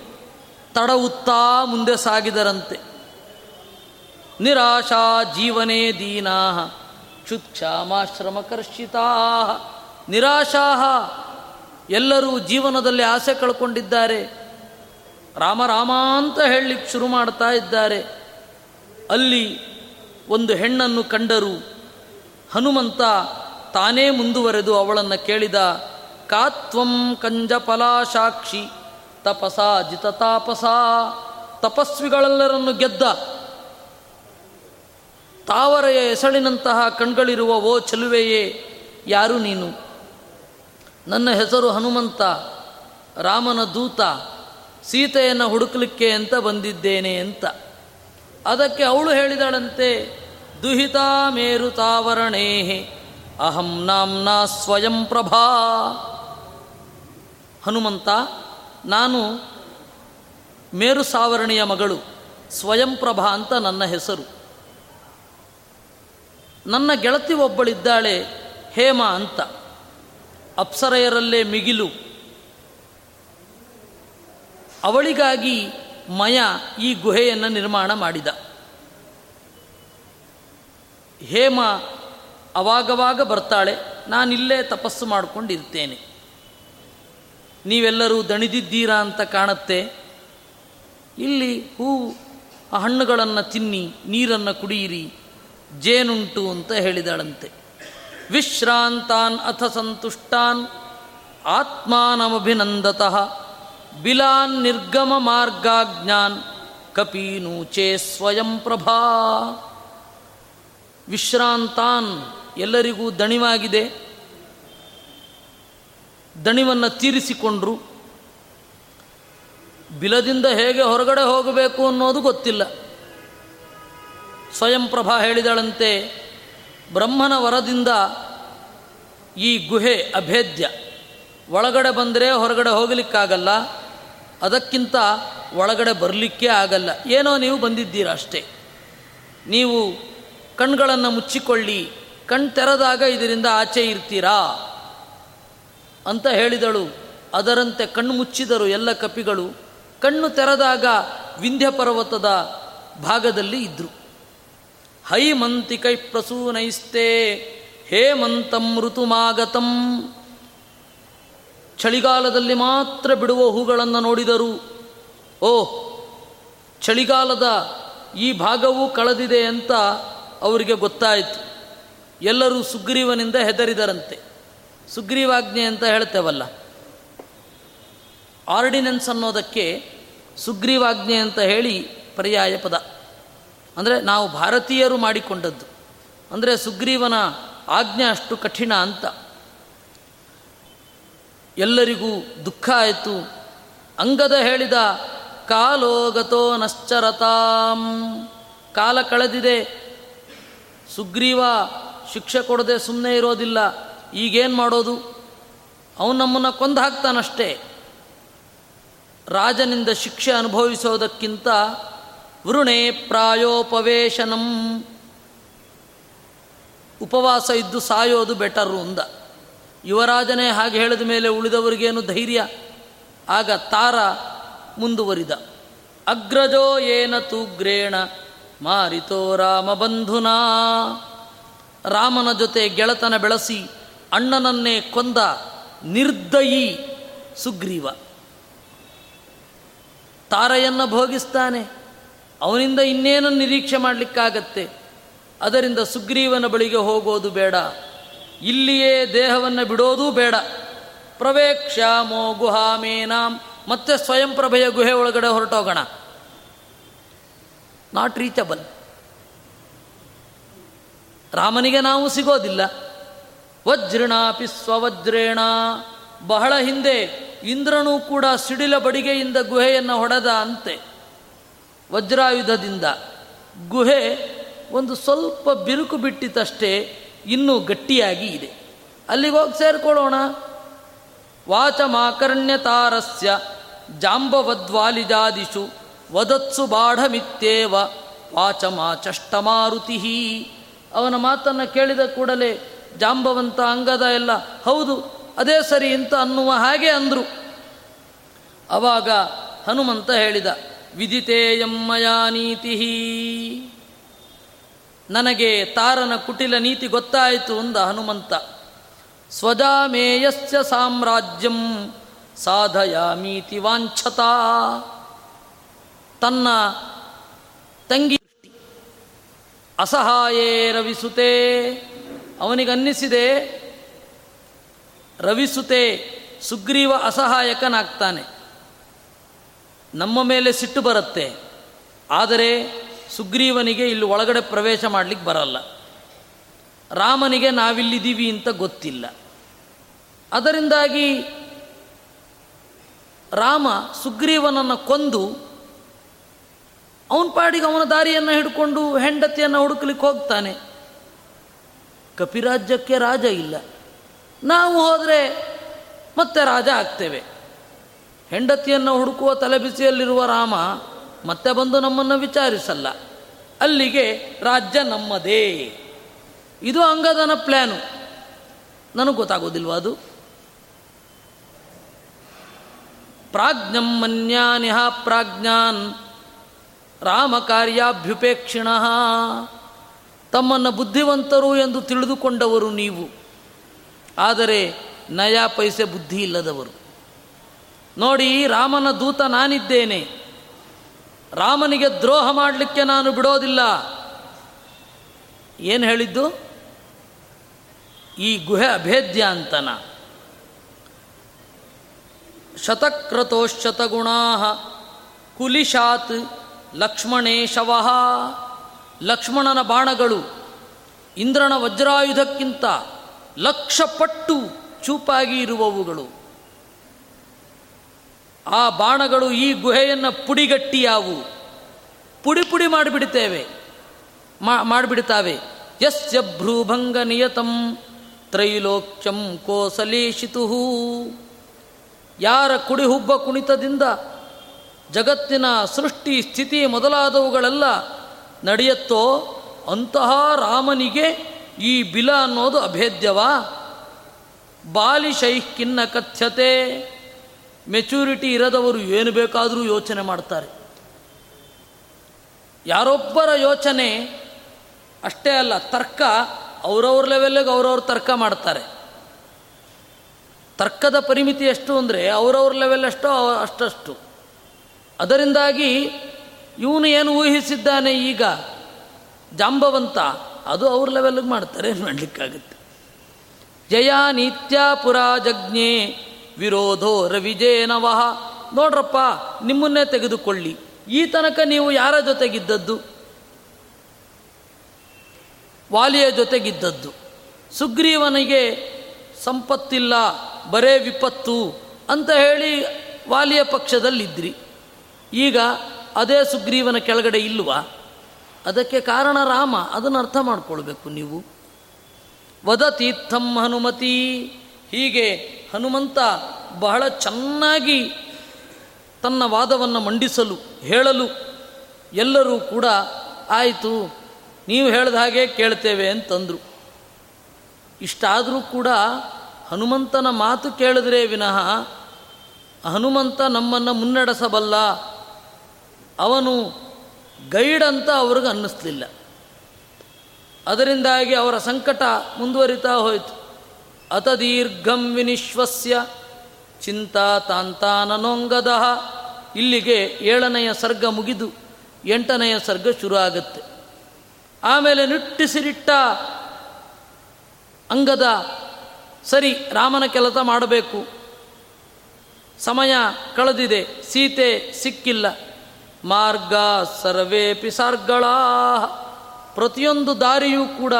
ತಡವುತ್ತಾ ಮುಂದೆ ಸಾಗಿದರಂತೆ. ನಿರಾಶಾ ಜೀವನೇ ದೀನಾ ಕ್ಷುತ್ಕ್ಷಾಮಾಶ್ರಮಕರ್ಷಿತಾ ನಿರಾಶಾ, ಎಲ್ಲರೂ ಜೀವನದಲ್ಲಿ ಆಸೆ ಕಳ್ಕೊಂಡಿದ್ದಾರೆ. ರಾಮ ರಾಮ ಅಂತ ಹೇಳಲಿಕ್ಕೆ ಶುರು ಮಾಡ್ತಾ ಇದ್ದಾರೆ. ಅಲ್ಲಿ ಒಂದು ಹೆಣ್ಣನ್ನು ಕಂಡರು. ಹನುಮಂತ ತಾನೇ ಮುಂದುವರೆದು ಅವಳನ್ನು ಕೇಳಿದ ಕಾತ್ವಂ ಕಂಜಪಲಾ ಸಾಕ್ಷಿ ತಪಸ ಜಿತ ತಾಪಸ, ತಪಸ್ವಿಗಳೆಲ್ಲರನ್ನು ಗೆದ್ದ. ತಾವರೆಯ ಹೆಸಳಿನಂತಹ ಕಣ್ಗಳಿರುವ ಓ ಚಲುವೆಯೇ, ಯಾರು ನೀನು? ನನ್ನ ಹೆಸರು ಹನುಮಂತ, ರಾಮನ ದೂತ, ಸೀತೆಯನ್ನು ಹುಡುಕಲಿಕ್ಕೆ ಅಂತ ಬಂದಿದ್ದೇನೆ ಅಂತ. ಅದಕ್ಕೆ ಅವಳು ಹೇಳಿದಳಂತೆ, ದುಹಿತಾ ಮೇರುತಾವರಣೇ ಅಹಂ ನಾಮ್ನಾ ಸ್ವಯಂ ಪ್ರಭಾ. ಹನುಮಂತ, ನಾನು ಮೇರು ಸಾವರಣಿಯ ಮಗಳು, ಸ್ವಯಂ ಪ್ರಭಾ ಅಂತ ನನ್ನ ಹೆಸರು. ನನ್ನ ಗೆಳತಿ ಒಬ್ಬಳಿದ್ದಾಳೆ, ಹೇಮ ಅಂತ. ಅಪ್ಸರೆಯರಲ್ಲೇ ಮಿಗಿಲು. ಅವಳಿಗಾಗಿ ಮಯ ಈ ಗುಹೆಯನ್ನು ನಿರ್ಮಾಣ ಮಾಡಿದ. ಹೇಮ ಅವಾಗವಾಗ ಬರ್ತಾಳೆ, ನಾನಿಲ್ಲೇ ತಪಸ್ಸು ಮಾಡಿಕೊಂಡಿರ್ತೇನೆ. ನೀವೆಲ್ಲರೂ ದಣಿದಿದ್ದೀರಾ ಅಂತ ಕಾಣುತ್ತೆ. ಇಲ್ಲಿ ಹೂ ಹಣ್ಣುಗಳನ್ನು ತಿನ್ನಿ, ನೀರನ್ನು ಕುಡಿಯಿರಿ, ಜೇನುಂಟು ಅಂತ ಹೇಳಿದಳಂತೆ. ವಿಶ್ರಾಂತಾನ್ ಅಥ ಸಂತುಷ್ಟಾನ್, ಆತ್ಮಾನಮಭಿನಂದತಃ. ಬಿಲಾನ್ ನಿರ್ಗಮ ಮಾರ್ಗಾಜ್ಞಾನ್ ಕಪೀನೂಚೆ ಸ್ವಯಂ ಪ್ರಭಾ. ವಿಶ್ರಾಂತಾನ್ ಎಲ್ಲರಿಗೂ ದಣಿವಾಗಿದೆ. ದಣಿವನ್ನು ತೀರಿಸಿಕೊಂಡ್ರು. ಬಿಲದಿಂದ ಹೇಗೆ ಹೊರಗಡೆ ಹೋಗಬೇಕು ಅನ್ನೋದು ಗೊತ್ತಿಲ್ಲ. ಸ್ವಯಂ ಪ್ರಭಾ ಹೇಳಿದಳಂತೆ, ಬ್ರಹ್ಮನ ವರದಿಂದ ಈ ಗುಹೆ ಅಭೇದ್ಯ. ಒಳಗಡೆ ಬಂದರೆ ಹೊರಗಡೆ ಹೋಗಲಿಕ್ಕಾಗಲ್ಲ. ಅದಕ್ಕಿಂತ ಒಳಗಡೆ ಬರಲಿಕ್ಕೆ ಆಗಲ್ಲ. ಏನೋ ನೀವು ಬಂದಿದ್ದೀರಾ ಅಷ್ಟೇ. ನೀವು ಕಣ್ಗಳನ್ನು ಮುಚ್ಚಿಕೊಳ್ಳಿ, ಕಣ್ ತೆರೆದಾಗ ಇದರಿಂದ ಆಚೆ ಇರ್ತೀರಾ? ಅಂತ ಹೇಳಿದಳು. ಅದರಂತೆ ಕಣ್ಣು ಮುಚ್ಚಿದರು ಎಲ್ಲ ಕಪಿಗಳು. ಕಣ್ಣು ತೆರೆದಾಗ ವಿಂಧ್ಯ ಪರ್ವತದ ಭಾಗದಲ್ಲಿ ಇದ್ದರು ಹೈಮಂತಿಕೈ ಪ್ರಸೂನೈಸ್ತೆ, ಹೇಮಂತಂ ಋತುಮಾಗತಂ. ಚಳಿಗಾಲದಲ್ಲಿ ಮಾತ್ರ ಬಿಡುವ ಹೂಗಳನ್ನು ನೋಡಿದರು. ಓ, ಚಳಿಗಾಲದ ಈ ಭಾಗವೂ ಕಳೆದಿದೆ ಅಂತ ಅವರಿಗೆ ಗೊತ್ತಾಯಿತು. ಎಲ್ಲರೂ ಸುಗ್ರೀವನಿಂದ ಹೆದರಿದರಂತೆ. ಸುಗ್ರೀವಾಜ್ಞೆ ಅಂತ ಹೇಳ್ತೇವಲ್ಲ. ಆರ್ಡಿನೆನ್ಸ್ ಅನ್ನೋದಕ್ಕೆ ಸುಗ್ರೀವಾಜ್ಞೆ ಅಂತ ಹೇಳಿ ಪರ್ಯಾಯ ಪದ. ಅಂದರೆ ನಾವು ಭಾರತೀಯರು ಮಾಡಿಕೊಂಡದ್ದು. ಅಂದರೆ ಸುಗ್ರೀವನ ಆಜ್ಞೆ ಅಷ್ಟು ಕಠಿಣ ಅಂತ. ಎಲ್ಲರಿಗೂ ದುಃಖ ಆಯಿತು. ಅಂಗದ ಹೇಳಿದ, ಕಾಲೋಗತೋ ನಶ್ಚರತಾಂ. ಕಾಲ ಕಳೆದಿದೆ. ಸುಗ್ರೀವ ಶಿಕ್ಷೆ ಕೊಡದೆ ಸುಮ್ಮನೆ ಇರೋದಿಲ್ಲ. ಈಗೇನು ಮಾಡೋದು? ಅವನು ನಮ್ಮನ್ನು ಕೊಂದು ಹಾಕ್ತಾನಷ್ಟೇ. ರಾಜನಿಂದ ಶಿಕ್ಷೆ ಅನುಭವಿಸೋದಕ್ಕಿಂತ ವೃಣೆ ಪ್ರಾಯೋಪವೇಶನಂ. ಉಪವಾಸ ಇದ್ದು ಸಾಯೋದು ಬೆಟರು ಅಂದ. ಯುವರಾಜನೇ ಹಾಗೆ ಹೇಳಿದ ಮೇಲೆ ಉಳಿದವರಿಗೇನು ಧೈರ್ಯ? ಆಗ ತಾರ ಮುಂದುವರಿದ. ಅಗ್ರಜೋ ಏನ ತೂಗ್ರೇಣ? ಮಾರಿತೋ ರಾಮಬಂಧುನಾ. ರಾಮನ ಜೊತೆ ಗೆಳತನ ಬೆಳೆಸಿ ಅಣ್ಣನನ್ನೇ ಕೊಂದ ನಿರ್ದಯಿ ಸುಗ್ರೀವ. ತಾರೆಯನ್ನು ಭೋಗಿಸ್ತಾನೆ. ಅವನಿಂದ ಇನ್ನೇನು ನಿರೀಕ್ಷೆ ಮಾಡಲಿಕ್ಕಾಗತ್ತೆ? ಅದರಿಂದ ಸುಗ್ರೀವನ ಬಳಿಗೆ ಹೋಗೋದು ಬೇಡ. ಇಲ್ಲಿಯೇ ದೇಹವನ್ನು ಬಿಡೋದೂ ಬೇಡ. ಪ್ರವೇಕ್ಷ್ಯಾಮೋ ಗುಹಾಮೇನಾಂ. ಮತ್ತೆ ಸ್ವಯಂ ಪ್ರಭೆಯ ಗುಹೆ ಒಳಗಡೆ ಹೊರಟೋಗೋಣ. Not reachable. ರಾಮನಿಗೆ ನಾವು ಸಿಗೋದಿಲ್ಲ. ವಜ್ರಣಾಪಿ ಸ್ವವಜ್ರೇಣ. ಬಹಳ ಹಿಂದೆ ಇಂದ್ರನೂ ಕೂಡ ಸಿಡಿಲ ಬಡಿಗೆಯಿಂದ ಗುಹೆಯನ್ನು ಹೊಡೆದ ಅಂತೆ. ವಜ್ರಾಯುಧದಿಂದ. ಗುಹೆ ಒಂದು ಸ್ವಲ್ಪ ಬಿರುಕು ಬಿಟ್ಟಿತಷ್ಟೇ ಇನ್ನೂ ಗಟ್ಟಿಯಾಗಿ ಇದೆ. ಅಲ್ಲಿಗೆ ಹೋಗಿ ವಾಚ ಮಾಕರ್ಣ್ಯತಾರಸ್ಯ ಜಾಂಬವದ್ವಾಲಿಜಾದಿಷು ವದತ್ಸು ಬಾಢಮಿತ್ಯೇವ ವಾಚಮಾಚಷ್ಟಮಾರುತಿ. ಅವನ ಮಾತನ್ನು ಕೇಳಿದ ಕೂಡಲೇ ಜಾಂಬವಂತ ಅಂಗದ ಎಲ್ಲ, ಹೌದು, ಅದೇ ಸರಿ ಅಂತ ಅನ್ನುವ ಹಾಗೆ ಅಂದರು. ಅವಾಗ ಹನುಮಂತ ಹೇಳಿದ ವಿದಿತೇಯಮ್ಮಯ ನೀತಿ. ನನಗೆ ತಾರನ ಕುಟಿಲ ನೀತಿ ಗೊತ್ತಾಯಿತು ಅಂದ ಹನುಮಂತ. ಸ್ವಜಾಮೇಯಸ್ಯ ಸಾಮ್ರಾಜ್ಯಂ ಸಾಧಯಾಮೀತಿ ವಾಂಛತಾ. ತನ್ನ ತಂಗಿ ಅಸಹಾಯೇ ರವಿಸುತೆ. ಅವನಿಗನ್ನಿಸಿದೆ, ರವಿಸುತೆ ಸುಗ್ರೀವ ಅಸಹಾಯಕನಾಗ್ತಾನೆ. ನಮ್ಮ ಮೇಲೆ ಸಿಟ್ಟು ಬರುತ್ತೆ. ಆದರೆ ಸುಗ್ರೀವನಿಗೆ ಇಲ್ಲಿ ಒಳಗಡೆ ಪ್ರವೇಶ ಮಾಡಲಿಕ್ಕೆ ಬರಲ್ಲ. ರಾಮನಿಗೆ ನಾವಿಲ್ಲಿದ್ದೀವಿ ಅಂತ ಗೊತ್ತಿಲ್ಲ. ಅದರಿಂದಾಗಿ ರಾಮ ಸುಗ್ರೀವನನ್ನು ಕೊಂದು ಅವನ ಪಾಡಿಗೆ ಅವನ ದಾರಿಯನ್ನು ಹಿಡ್ಕೊಂಡು ಹೆಂಡತಿಯನ್ನು ಹುಡುಕ್ಲಿಕ್ಕೆ ಹೋಗ್ತಾನೆ. ಕಪಿರಾಜ್ಯಕ್ಕೆ ರಾಜ ಇಲ್ಲ. ನಾವು ಹೋದರೆ ಮತ್ತೆ ರಾಜ ಆಗ್ತೇವೆ. ಹೆಂಡತಿಯನ್ನು ಹುಡುಕುವ ತಲೆಬಿಸಿಯಲ್ಲಿರುವ ರಾಮ ಮತ್ತೆ ಬಂದು ನಮ್ಮನ್ನು ವಿಚಾರಿಸಲ್ಲ. ಅಲ್ಲಿಗೆ ರಾಜ್ಯ ನಮ್ಮದೇ. ಇದು ಅಂಗದನ ಪ್ಲ್ಯಾನು ನನಗೆ ಗೊತ್ತಾಗೋದಿಲ್ವ ಅದು? ಪ್ರಾಜ್ಞಂ ಮನ್ಯಾನಿಹ ಪ್ರಾಜ್ಞಾನ್ ರಾಮ ಕಾರ್ಯಾಭ್ಯುಪೇಕ್ಷಿಣ ತಮ್ಮನ್ನು ಬುದ್ಧಿವಂತರು ಎಂದು ತಿಳಿದುಕೊಂಡವರು ನೀವು. ಆದರೆ ನಯಾ ಪೈಸೆ ಬುದ್ಧಿ ಇಲ್ಲದವರು. ನೋಡಿ ರಾಮನ ದೂತ ನಾನಿದ್ದೇನೆ. ರಾಮನಿಗೆ ದ್ರೋಹ ಮಾಡಲಿಕ್ಕೆ ನಾನು ಬಿಡೋದಿಲ್ಲ. ಏನು ಹೇಳಿದ್ದು? ಈ ಗುಹೆ ಅಭೇದ್ಯ ಅಂತನ ಶತಕ್ರತೋಶತಗುಣಾ ಕುಲಿಶಾತ್ ಲಕ್ಷ್ಮಣೇಶವ ಲಕ್ಷ್ಮಣನ ಬಾಣಗಳು ಇಂದ್ರನ ವಜ್ರಾಯುಧಕ್ಕಿಂತ ಲಕ್ಷ ಪಟ್ಟು ಚೂಪಾಗಿ ಇರುವವುಗಳು. ಆ ಬಾಣಗಳು ಈ ಗುಹೆಯನ್ನು ಪುಡಿಗಟ್ಟಿಯಾವು. ಪುಡಿ ಪುಡಿ ಮಾಡಿಬಿಡ್ತೇವೆ. ಮಾಡಿಬಿಡ್ತಾವೆ. ಯಸ್ಯ ಭ್ರೂಭಂಗ ನಿಯತಂ ತ್ರೈಲೋಕ್ಯಂ ಕೋಸಲೇಶಿತು. ಯಾರ ಕುಡಿಹುಬ್ಬ ಕುಣಿತದಿಂದ ಜಗತ್ತಿನ ಸೃಷ್ಟಿ ಸ್ಥಿತಿ ಮೊದಲಾದವುಗಳೆಲ್ಲ ನಡೆಯುತ್ತೋ ಅಂತಹ ರಾಮನಿಗೆ ಈ ಬಿಲ ಅನ್ನೋದು ಅಭೇದ್ಯವಾ? ಬಾಲಿಶೈಃ ಕಥ್ಯತೆ. ಮೆಚೂರಿಟಿ ಇರದವರು ಏನು ಬೇಕಾದರೂ ಯೋಚನೆ ಮಾಡ್ತಾರೆ. ಯಾರೊಬ್ಬರ ಯೋಚನೆ ಅಷ್ಟೇ ಅಲ್ಲ, ತರ್ಕ ಅವರವ್ರ ಲೆವೆಲ್ಗೆ ಅವರವ್ರ ತರ್ಕ ಮಾಡ್ತಾರೆ. ತರ್ಕದ ಪರಿಮಿತಿ ಎಷ್ಟು ಅಂದರೆ ಅವರವ್ರ ಲೆವೆಲ್ ಅಷ್ಟೋ ಅಷ್ಟಷ್ಟು. ಅದರಿಂದಾಗಿ ಇವನು ಏನು ಊಹಿಸಿದ್ದಾನೆ ಈಗ? ಜಾಂಬವಂತ, ಅದು ಅವ್ರ ಲೆವೆಲ್ಗೆ ಮಾಡ್ತಾರೆ ಮಾಡಲಿಕ್ಕಾಗುತ್ತೆ? ಜಯ ನಿತ್ಯಾಪುರ ಜಜ್ಞೆ. ವಿರೋಧೋ ರವಿಜೇನವಹ ನೋಡ್ರಪ್ಪ, ನಿಮ್ಮನ್ನೇ ತೆಗೆದುಕೊಳ್ಳಿ. ಈ ತನಕ ನೀವು ಯಾರ ಜೊತೆಗಿದ್ದದ್ದು? ವಾಲಿಯ ಜೊತೆಗಿದ್ದದ್ದು. ಸುಗ್ರೀವನಿಗೆ ಸಂಪತ್ತಿಲ್ಲ, ಬರೇ ವಿಪತ್ತು ಅಂತ ಹೇಳಿ ವಾಲಿಯ ಪಕ್ಷದಲ್ಲಿದ್ರಿ. ಈಗ ಅದೇ ಸುಗ್ರೀವನ ಕೆಳಗಡೆ ಇಲ್ವಾ? ಅದಕ್ಕೆ ಕಾರಣ ರಾಮ, ಅದನ್ನು ಅರ್ಥ ಮಾಡ್ಕೊಳ್ಬೇಕು ನೀವು. ವದತೀರ್ಥಂ ಹನುಮತಿ, ಹೀಗೆ ಹನುಮಂತ ಬಹಳ ಚೆನ್ನಾಗಿ ತನ್ನ ವಾದವನ್ನು ಮಂಡಿಸಲು, ಹೇಳಲು ಎಲ್ಲರೂ ಕೂಡ ಆಯಿತು, ನೀವು ಹೇಳಿದ ಹಾಗೆ ಕೇಳ್ತೇವೆ ಅಂತಂದರು. ಇಷ್ಟಾದರೂ ಕೂಡ ಹನುಮಂತನ ಮಾತು ಕೇಳಿದ್ರೆ ವಿನಃ ಹನುಮಂತ ನಮ್ಮನ್ನು ಮುನ್ನಡೆಸಬಲ್ಲ. ಅವನು ಗೈಡ್ ಅಂತ ಅವ್ರಿಗೆ ಅನ್ನಿಸ್ಲಿಲ್ಲ. ಅದರಿಂದಾಗಿ ಅವರ ಸಂಕಟ ಮುಂದುವರಿತಾ ಹೋಯಿತು. ಅತದೀರ್ಘಂ ವಿನಿಶ್ವಸ್ಯ. ಚಿಂತಾ ತಾಂತಾನನೊಂಗದ ಇಲ್ಲಿಗೆ ಏಳನೆಯ ಸರ್ಗ ಮುಗಿದು ಎಂಟನೆಯ ಸರ್ಗ ಶುರು ಆಗುತ್ತೆ ಆಮೇಲೆ ನಿಟ್ಟಿಸಿರಿಟ್ಟ ಅಂಗದ ಸರಿ ರಾಮನ ಕೆಲಸ ಮಾಡಬೇಕು. ಸಮಯ ಕಳೆದಿದೆ, ಸೀತೆ ಸಿಕ್ಕಿಲ್ಲ. ಮಾರ್ಗ ಸರ್ವೇ ಪಿಸಾರ್ಗಳ ಪ್ರತಿಯೊಂದು ದಾರಿಯೂ ಕೂಡ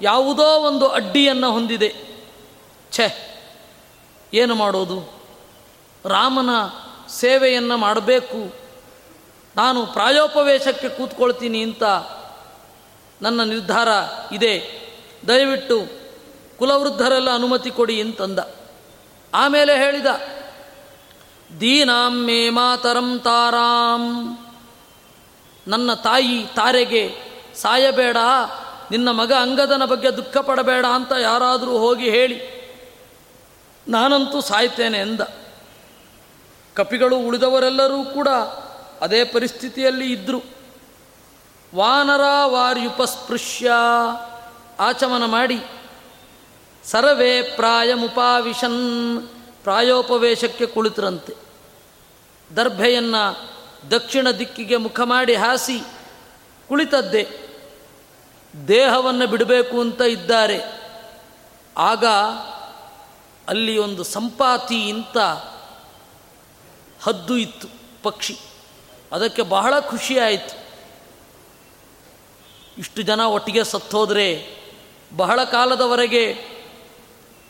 ಯಾವುದೋ ಒಂದು ಅಡ್ಡಿಯನ್ನು ಹೊಂದಿದೆ. ಛೆ, ಏನು ಮಾಡೋದು? ರಾಮನ ಸೇವೆಯನ್ನು ಮಾಡಬೇಕು. ನಾನು ಪ್ರಾಯೋಪವೇಶಕ್ಕೆ ಕೂತ್ಕೊಳ್ತೀನಿ ಅಂತ ನನ್ನ ನಿರ್ಧಾರ ಇದೆ. ದಯವಿಟ್ಟು ಕುಲವೃದ್ಧರೆಲ್ಲ ಅನುಮತಿ ಕೊಡಿ ಅಂತಂದ. ಆಮೇಲೆ ಹೇಳಿದ, ದೀನಾಂ ಮೇ ಮಾತರಂ ತಾರಾಂ. ನನ್ನ ತಾಯಿ ತಾರೆಗೆ ಸಾಯಬೇಡ, ನಿನ್ನ ಮಗ ಅಂಗದನ ಬಗ್ಗೆ ದುಃಖ ಪಡಬೇಡ ಅಂತ ಯಾರಾದರೂ ಹೋಗಿ ಹೇಳಿ. ನಾನಂತೂ ಸಾಯ್ತೇನೆ ಎಂದ. ಕಪಿಗಳು ಉಳಿದವರೆಲ್ಲರೂ ಕೂಡ ಅದೇ ಪರಿಸ್ಥಿತಿಯಲ್ಲಿ ಇದ್ದರು ವಾನರ ವಾರ್ಯುಪಸ್ಪೃಶ್ಯ ಆಚಮನ ಮಾಡಿ, ಸರ್ವೇ ಪ್ರಾಯಮುಪಾವಿಶನ್, ಪ್ರಾಯೋಪವೇಶಕ್ಕೆ ಕುಳಿತರಂತೆ. ದರ್ಭೆಯನ್ನು ದಕ್ಷಿಣ ದಿಕ್ಕಿಗೆ ಮುಖ ಮಾಡಿ ಹಾಸಿ, ಕುಳಿತದ್ದೇ. ದೇಹವನ್ನು ಬಿಡಬೇಕು ಅಂತ ಇದ್ದಾರೆ. ಆಗ ಅಲ್ಲಿ ಒಂದು ಸಂಪಾತಿ ಇಂತ ಹದ್ದು ಇತ್ತು, ಪಕ್ಷಿ. ಅದಕ್ಕೆ ಬಹಳ ಖುಷಿಯಾಯಿತು ಇಷ್ಟು ಜನ ಒಟ್ಟಿಗೆ ಸತ್ತೋದ್ರೆ ಬಹಳ ಕಾಲದವರೆಗೆ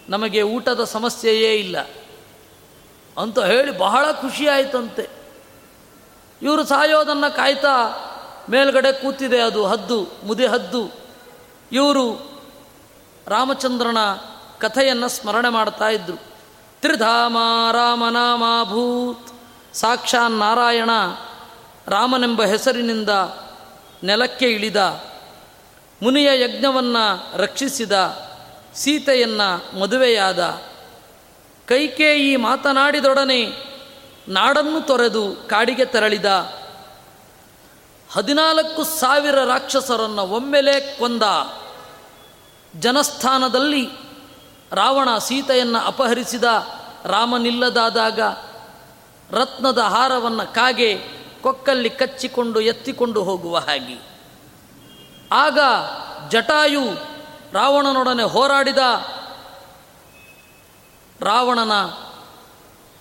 ನಮಗೆ ಊಟದ ಸಮಸ್ಯೆಯೇ ಇಲ್ಲ ಅಂತ ಹೇಳಿ ಬಹಳ ಖುಷಿಯಾಯಿತಂತೆ ಇವರು ಸಾಯೋದನ್ನು ಕಾಯ್ತಾ ಮೇಲ್ಗಡೆ ಕೂತಿದೆ ಅದು ಹದ್ದು, ಮುದಿ ಹದ್ದು. ಇವರು ರಾಮಚಂದ್ರನ ಕಥೆಯನ್ನು ಸ್ಮರಣೆ ಮಾಡ್ತಾ ಇದ್ರು. ತ್ರಿಧಾಮ ರಾಮನಾಮಾಭೂತ್. ಸಾಕ್ಷಾ ನಾರಾಯಣ ರಾಮನೆಂಬ ಹೆಸರಿನಿಂದ ನೆಲಕ್ಕೆ ಇಳಿದ. ಮುನಿಯ ಯಜ್ಞವನ್ನು ರಕ್ಷಿಸಿದ. ಸೀತೆಯನ್ನು ಮದುವೆಯಾದ. ಕೈಕೇಯಿ ಮಾತನಾಡಿದೊಡನೆ ನಾಡನ್ನು ತೊರೆದು ಕಾಡಿಗೆ ತೆರಳಿದ. ಹದಿನಾಲ್ಕು ಸಾವಿರ ರಾಕ್ಷಸರನ್ನು ಒಮ್ಮೆಲೆ ಕೊಂದ. ಜನಸ್ಥಾನದಲ್ಲಿ ರಾವಣ ಸೀತೆಯನ್ನು ಅಪಹರಿಸಿದ ರಾಮನಿಲ್ಲದಾದಾಗ ರತ್ನದ ಹಾರವನ್ನು ಕಾಗೆ ಕೊಕ್ಕಲ್ಲಿ ಕಚ್ಚಿಕೊಂಡು ಎತ್ತಿಕೊಂಡು ಹೋಗುವ ಹಾಗೆ. ಆಗ ಜಟಾಯು ರಾವಣನೊಡನೆ ಹೋರಾಡಿದ ರಾವಣನ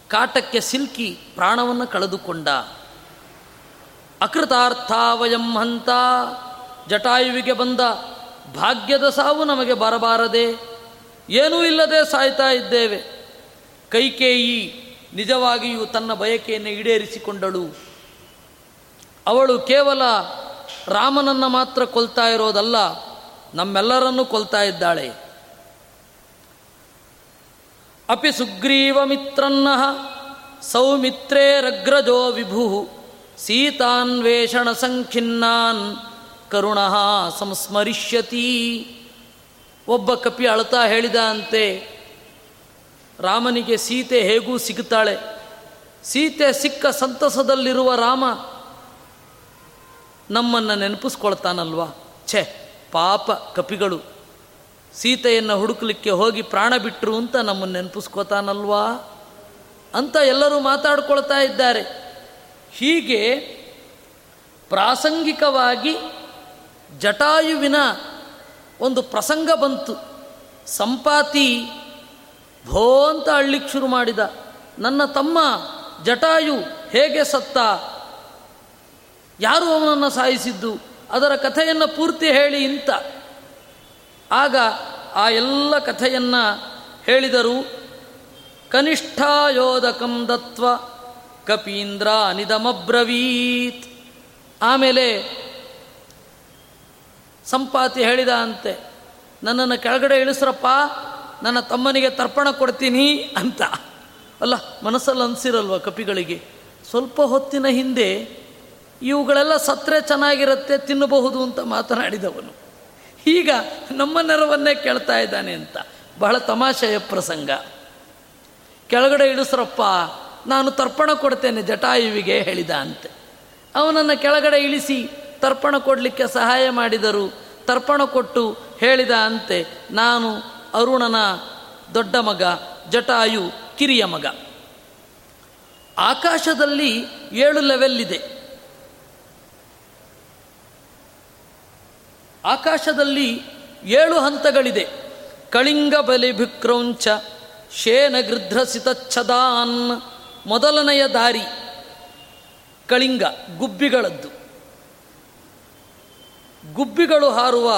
ಕಾಟಕ್ಕೆ ಸಿಲ್ಕಿ ಪ್ರಾಣವನ್ನು ಕಳೆದುಕೊಂಡ. ಅಕೃತಾರ್ಥಾವಯಂ ಹಂತ ಜಟಾಯುವಿಗೆ ಬಂದ ಭಾಗ್ಯದ ಸಾವು ನಮಗೆ ಬರಬಾರದೆ. ಏನೂ ಇಲ್ಲದೆ ಸಾಯ್ತಾ ಇದ್ದೇವೆ. ಕೈಕೇಯಿ ನಿಜವಾಗಿಯೂ ತನ್ನ ಬಯಕೆಯನ್ನು ಈಡೇರಿಸಿಕೊಂಡಳು. ಅವಳು ಕೇವಲ ರಾಮನನ್ನು ಮಾತ್ರ ಕೊಲ್ತಾ ಇರೋದಲ್ಲ, ನಮ್ಮೆಲ್ಲರನ್ನು ಕೊಲ್ತಾ ಇದ್ದಾಳೆ. ಅಪಿ ಸುಗ್ರೀವ ಮಿತ್ರನ್ನ ಸೌಮಿತ್ರೇರಗ್ರಜೋ ವಿಭು ಸೀತಾನ್ವೇಷಣ ಸಂಖಿನ್ನಾನ್ ಕರುಣ ಸಂಸ್ಮರಿಷ್ಯತಿ. ಒಬ್ಬ ಕಪಿ ಅಳ್ತಾ ಹೇಳಿದ ಅಂತೆ, ರಾಮನಿಗೆ ಸೀತೆ ಹೇಗೂ ಸಿಗುತ್ತಾಳೆ? ಸೀತೆ ಸಿಕ್ಕ ಸಂತಸದಲ್ಲಿರುವ ರಾಮ ನಮ್ಮನ್ನು ನೆನಪಿಸ್ಕೊಳ್ತಾನಲ್ವಾ? ಛೆ, ಪಾಪ ಕಪಿಗಳು. ಸೀತೆಯನ್ನು ಹುಡುಕಲಿಕ್ಕೆ ಹೋಗಿ ಪ್ರಾಣ ಬಿಟ್ಟರು ಅಂತ ನಮ್ಮನ್ನು ನೆನಪಿಸ್ಕೋತಾನಲ್ವಾ? ಅಂತ ಎಲ್ಲರೂ ಮಾತಾಡ್ಕೊಳ್ತಾ ಇದ್ದಾರೆ. ಹೀಗೆ ಪ್ರಾಸಂಗಿಕವಾಗಿ ಜಟಾಯುವಿನ ಒಂದು ಪ್ರಸಂಗ ಬಂತು. ಸಂಪಾತಿ ಭೋ ಅಂತ ಅಳ್ಳಿಕ್ಕೆ ಶುರು ಮಾಡಿದ. ನನ್ನ ತಮ್ಮ, ಜಟಾಯು ಹೇಗೆ ಸತ್ತ? ಯಾರು ಅವನನ್ನು ಸಾಯಿಸಿದ್ದು? ಅದರ ಕಥೆಯನ್ನು ಪೂರ್ತಿ ಹೇಳಿ ಇಂತ. ಆಗ ಆ ಎಲ್ಲ ಕಥೆಯನ್ನು ಹೇಳಿದರು. ಕನಿಷ್ಠಾಯೋಧಕಂ ದತ್ವ ಕಪೀಂದ್ರ ನಿಧಮಬ್ರವೀತ್ ಆಮೇಲೆ ಸಂಪಾತಿ ಹೇಳಿದ ಅಂತೆ, ನನ್ನನ್ನು ಕೆಳಗಡೆ ಇಳಿಸ್ರಪ್ಪ, ನನ್ನ ತಮ್ಮನಿಗೆ ತರ್ಪಣ ಕೊಡ್ತೀನಿ ಅಂತ. ಅಲ್ಲ, ಮನಸ್ಸಲ್ಲಿ ಅನಿಸಿರಲ್ವ ಕಪಿಗಳಿಗೆ? ಸ್ವಲ್ಪ ಹೊತ್ತಿನ ಹಿಂದೆ ಇವುಗಳೆಲ್ಲ ಸತ್ರೆ ಚೆನ್ನಾಗಿರುತ್ತೆ, ತಿನ್ನಬಹುದು ಅಂತ ಮಾತನಾಡಿದವನು. ಈಗ ನಮ್ಮ ನೆರವನ್ನೇ ಕೇಳ್ತಾ ಇದ್ದಾನೆ ಅಂತ. ಬಹಳ ತಮಾಷೆಯ ಪ್ರಸಂಗ. ಕೆಳಗಡೆ ಇಳಿಸ್ರಪ್ಪ, ನಾನು ತರ್ಪಣ ಕೊಡ್ತೇನೆ ಜಟಾಯುವಿಗೆ ಹೇಳಿದ ಅಂತೆ. ಅವನನ್ನು ಕೆಳಗಡೆ ಇಳಿಸಿ ತರ್ಪಣ ಕೊಡಲಿಕ್ಕೆ ಸಹಾಯ ಮಾಡಿದರು. ತರ್ಪಣ ಕೊಟ್ಟು ಹೇಳಿದ ಅಂತೆ, ನಾನು ಅರುಣನ ದೊಡ್ಡ ಮಗ, ಜಟಾಯು ಕಿರಿಯ ಮಗ. ಆಕಾಶದಲ್ಲಿ ಏಳು ಲೆವೆಲ್ ಇದೆ. ಆಕಾಶದಲ್ಲಿ ಏಳು ಹಂತಗಳಿದೆ. ಕಳಿಂಗ ಬಲಿ ಭಿಕ್ರೌಂಚ, ಶೇನ ಗೃಧ್ರಸಿತಚ್ಛದಾನ್ ಮೊದಲನೆಯ ದಾರಿ ಕಳಿಂಗ, ಗುಬ್ಬಿಗಳದ್ದು. ಗುಬ್ಬಿಗಳು ಹಾರುವ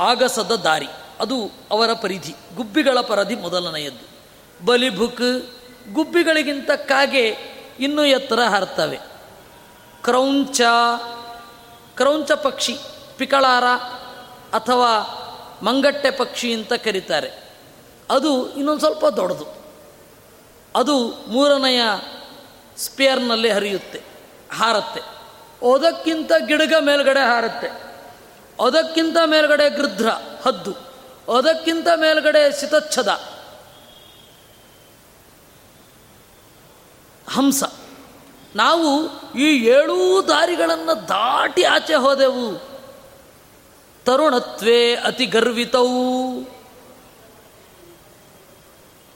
ಆಗಸದ ದಾರಿ. ಅದು ಅವರ ಪರಿಧಿ. ಗುಬ್ಬಿಗಳ ಪರಧಿ ಮೊದಲನೆಯದ್ದು. ಬಲಿಭುಕ್ ಗುಬ್ಬಿಗಳಿಗಿಂತ ಕಾಗೆ ಇನ್ನೂ ಎತ್ತರ ಹಾರ್ತವೆ. ಕ್ರೌಂಚ ಕ್ರೌಂಚ ಪಕ್ಷಿ, ಪಿಕಳಾರ ಅಥವಾ ಮಂಗಟ್ಟೆ ಪಕ್ಷಿ ಅಂತ ಕರೀತಾರೆ. ಅದು ಇನ್ನೊಂದು ಸ್ವಲ್ಪ ದೊಡ್ಡದು. ಅದು ಮೂರನೆಯ ಸ್ಪೇರ್ನಲ್ಲಿ ಹರಿಯುತ್ತೆ, ಹಾರತ್ತೆ. ಅದಕ್ಕಿಂತ ಗಿಡಗ ಮೇಲ್ಗಡೆ ಹಾರುತ್ತೆ. ಅದಕ್ಕಿಂತ ಮೇಲ್ಗಡೆ ಗೃಧ್ರ, ಹದ್ದು. ಅದಕ್ಕಿಂತ ಮೇಲ್ಗಡೆ ಸಿತಚ್ಛದ ಹಂಸ. ನಾವು ಈ ಏಳೂ ದಾರಿಗಳನ್ನು ದಾಟಿ ಆಚೆ ಹೋದೆವು. ತರುಣತ್ವೇ ಅತಿ ಗರ್ವಿತವು.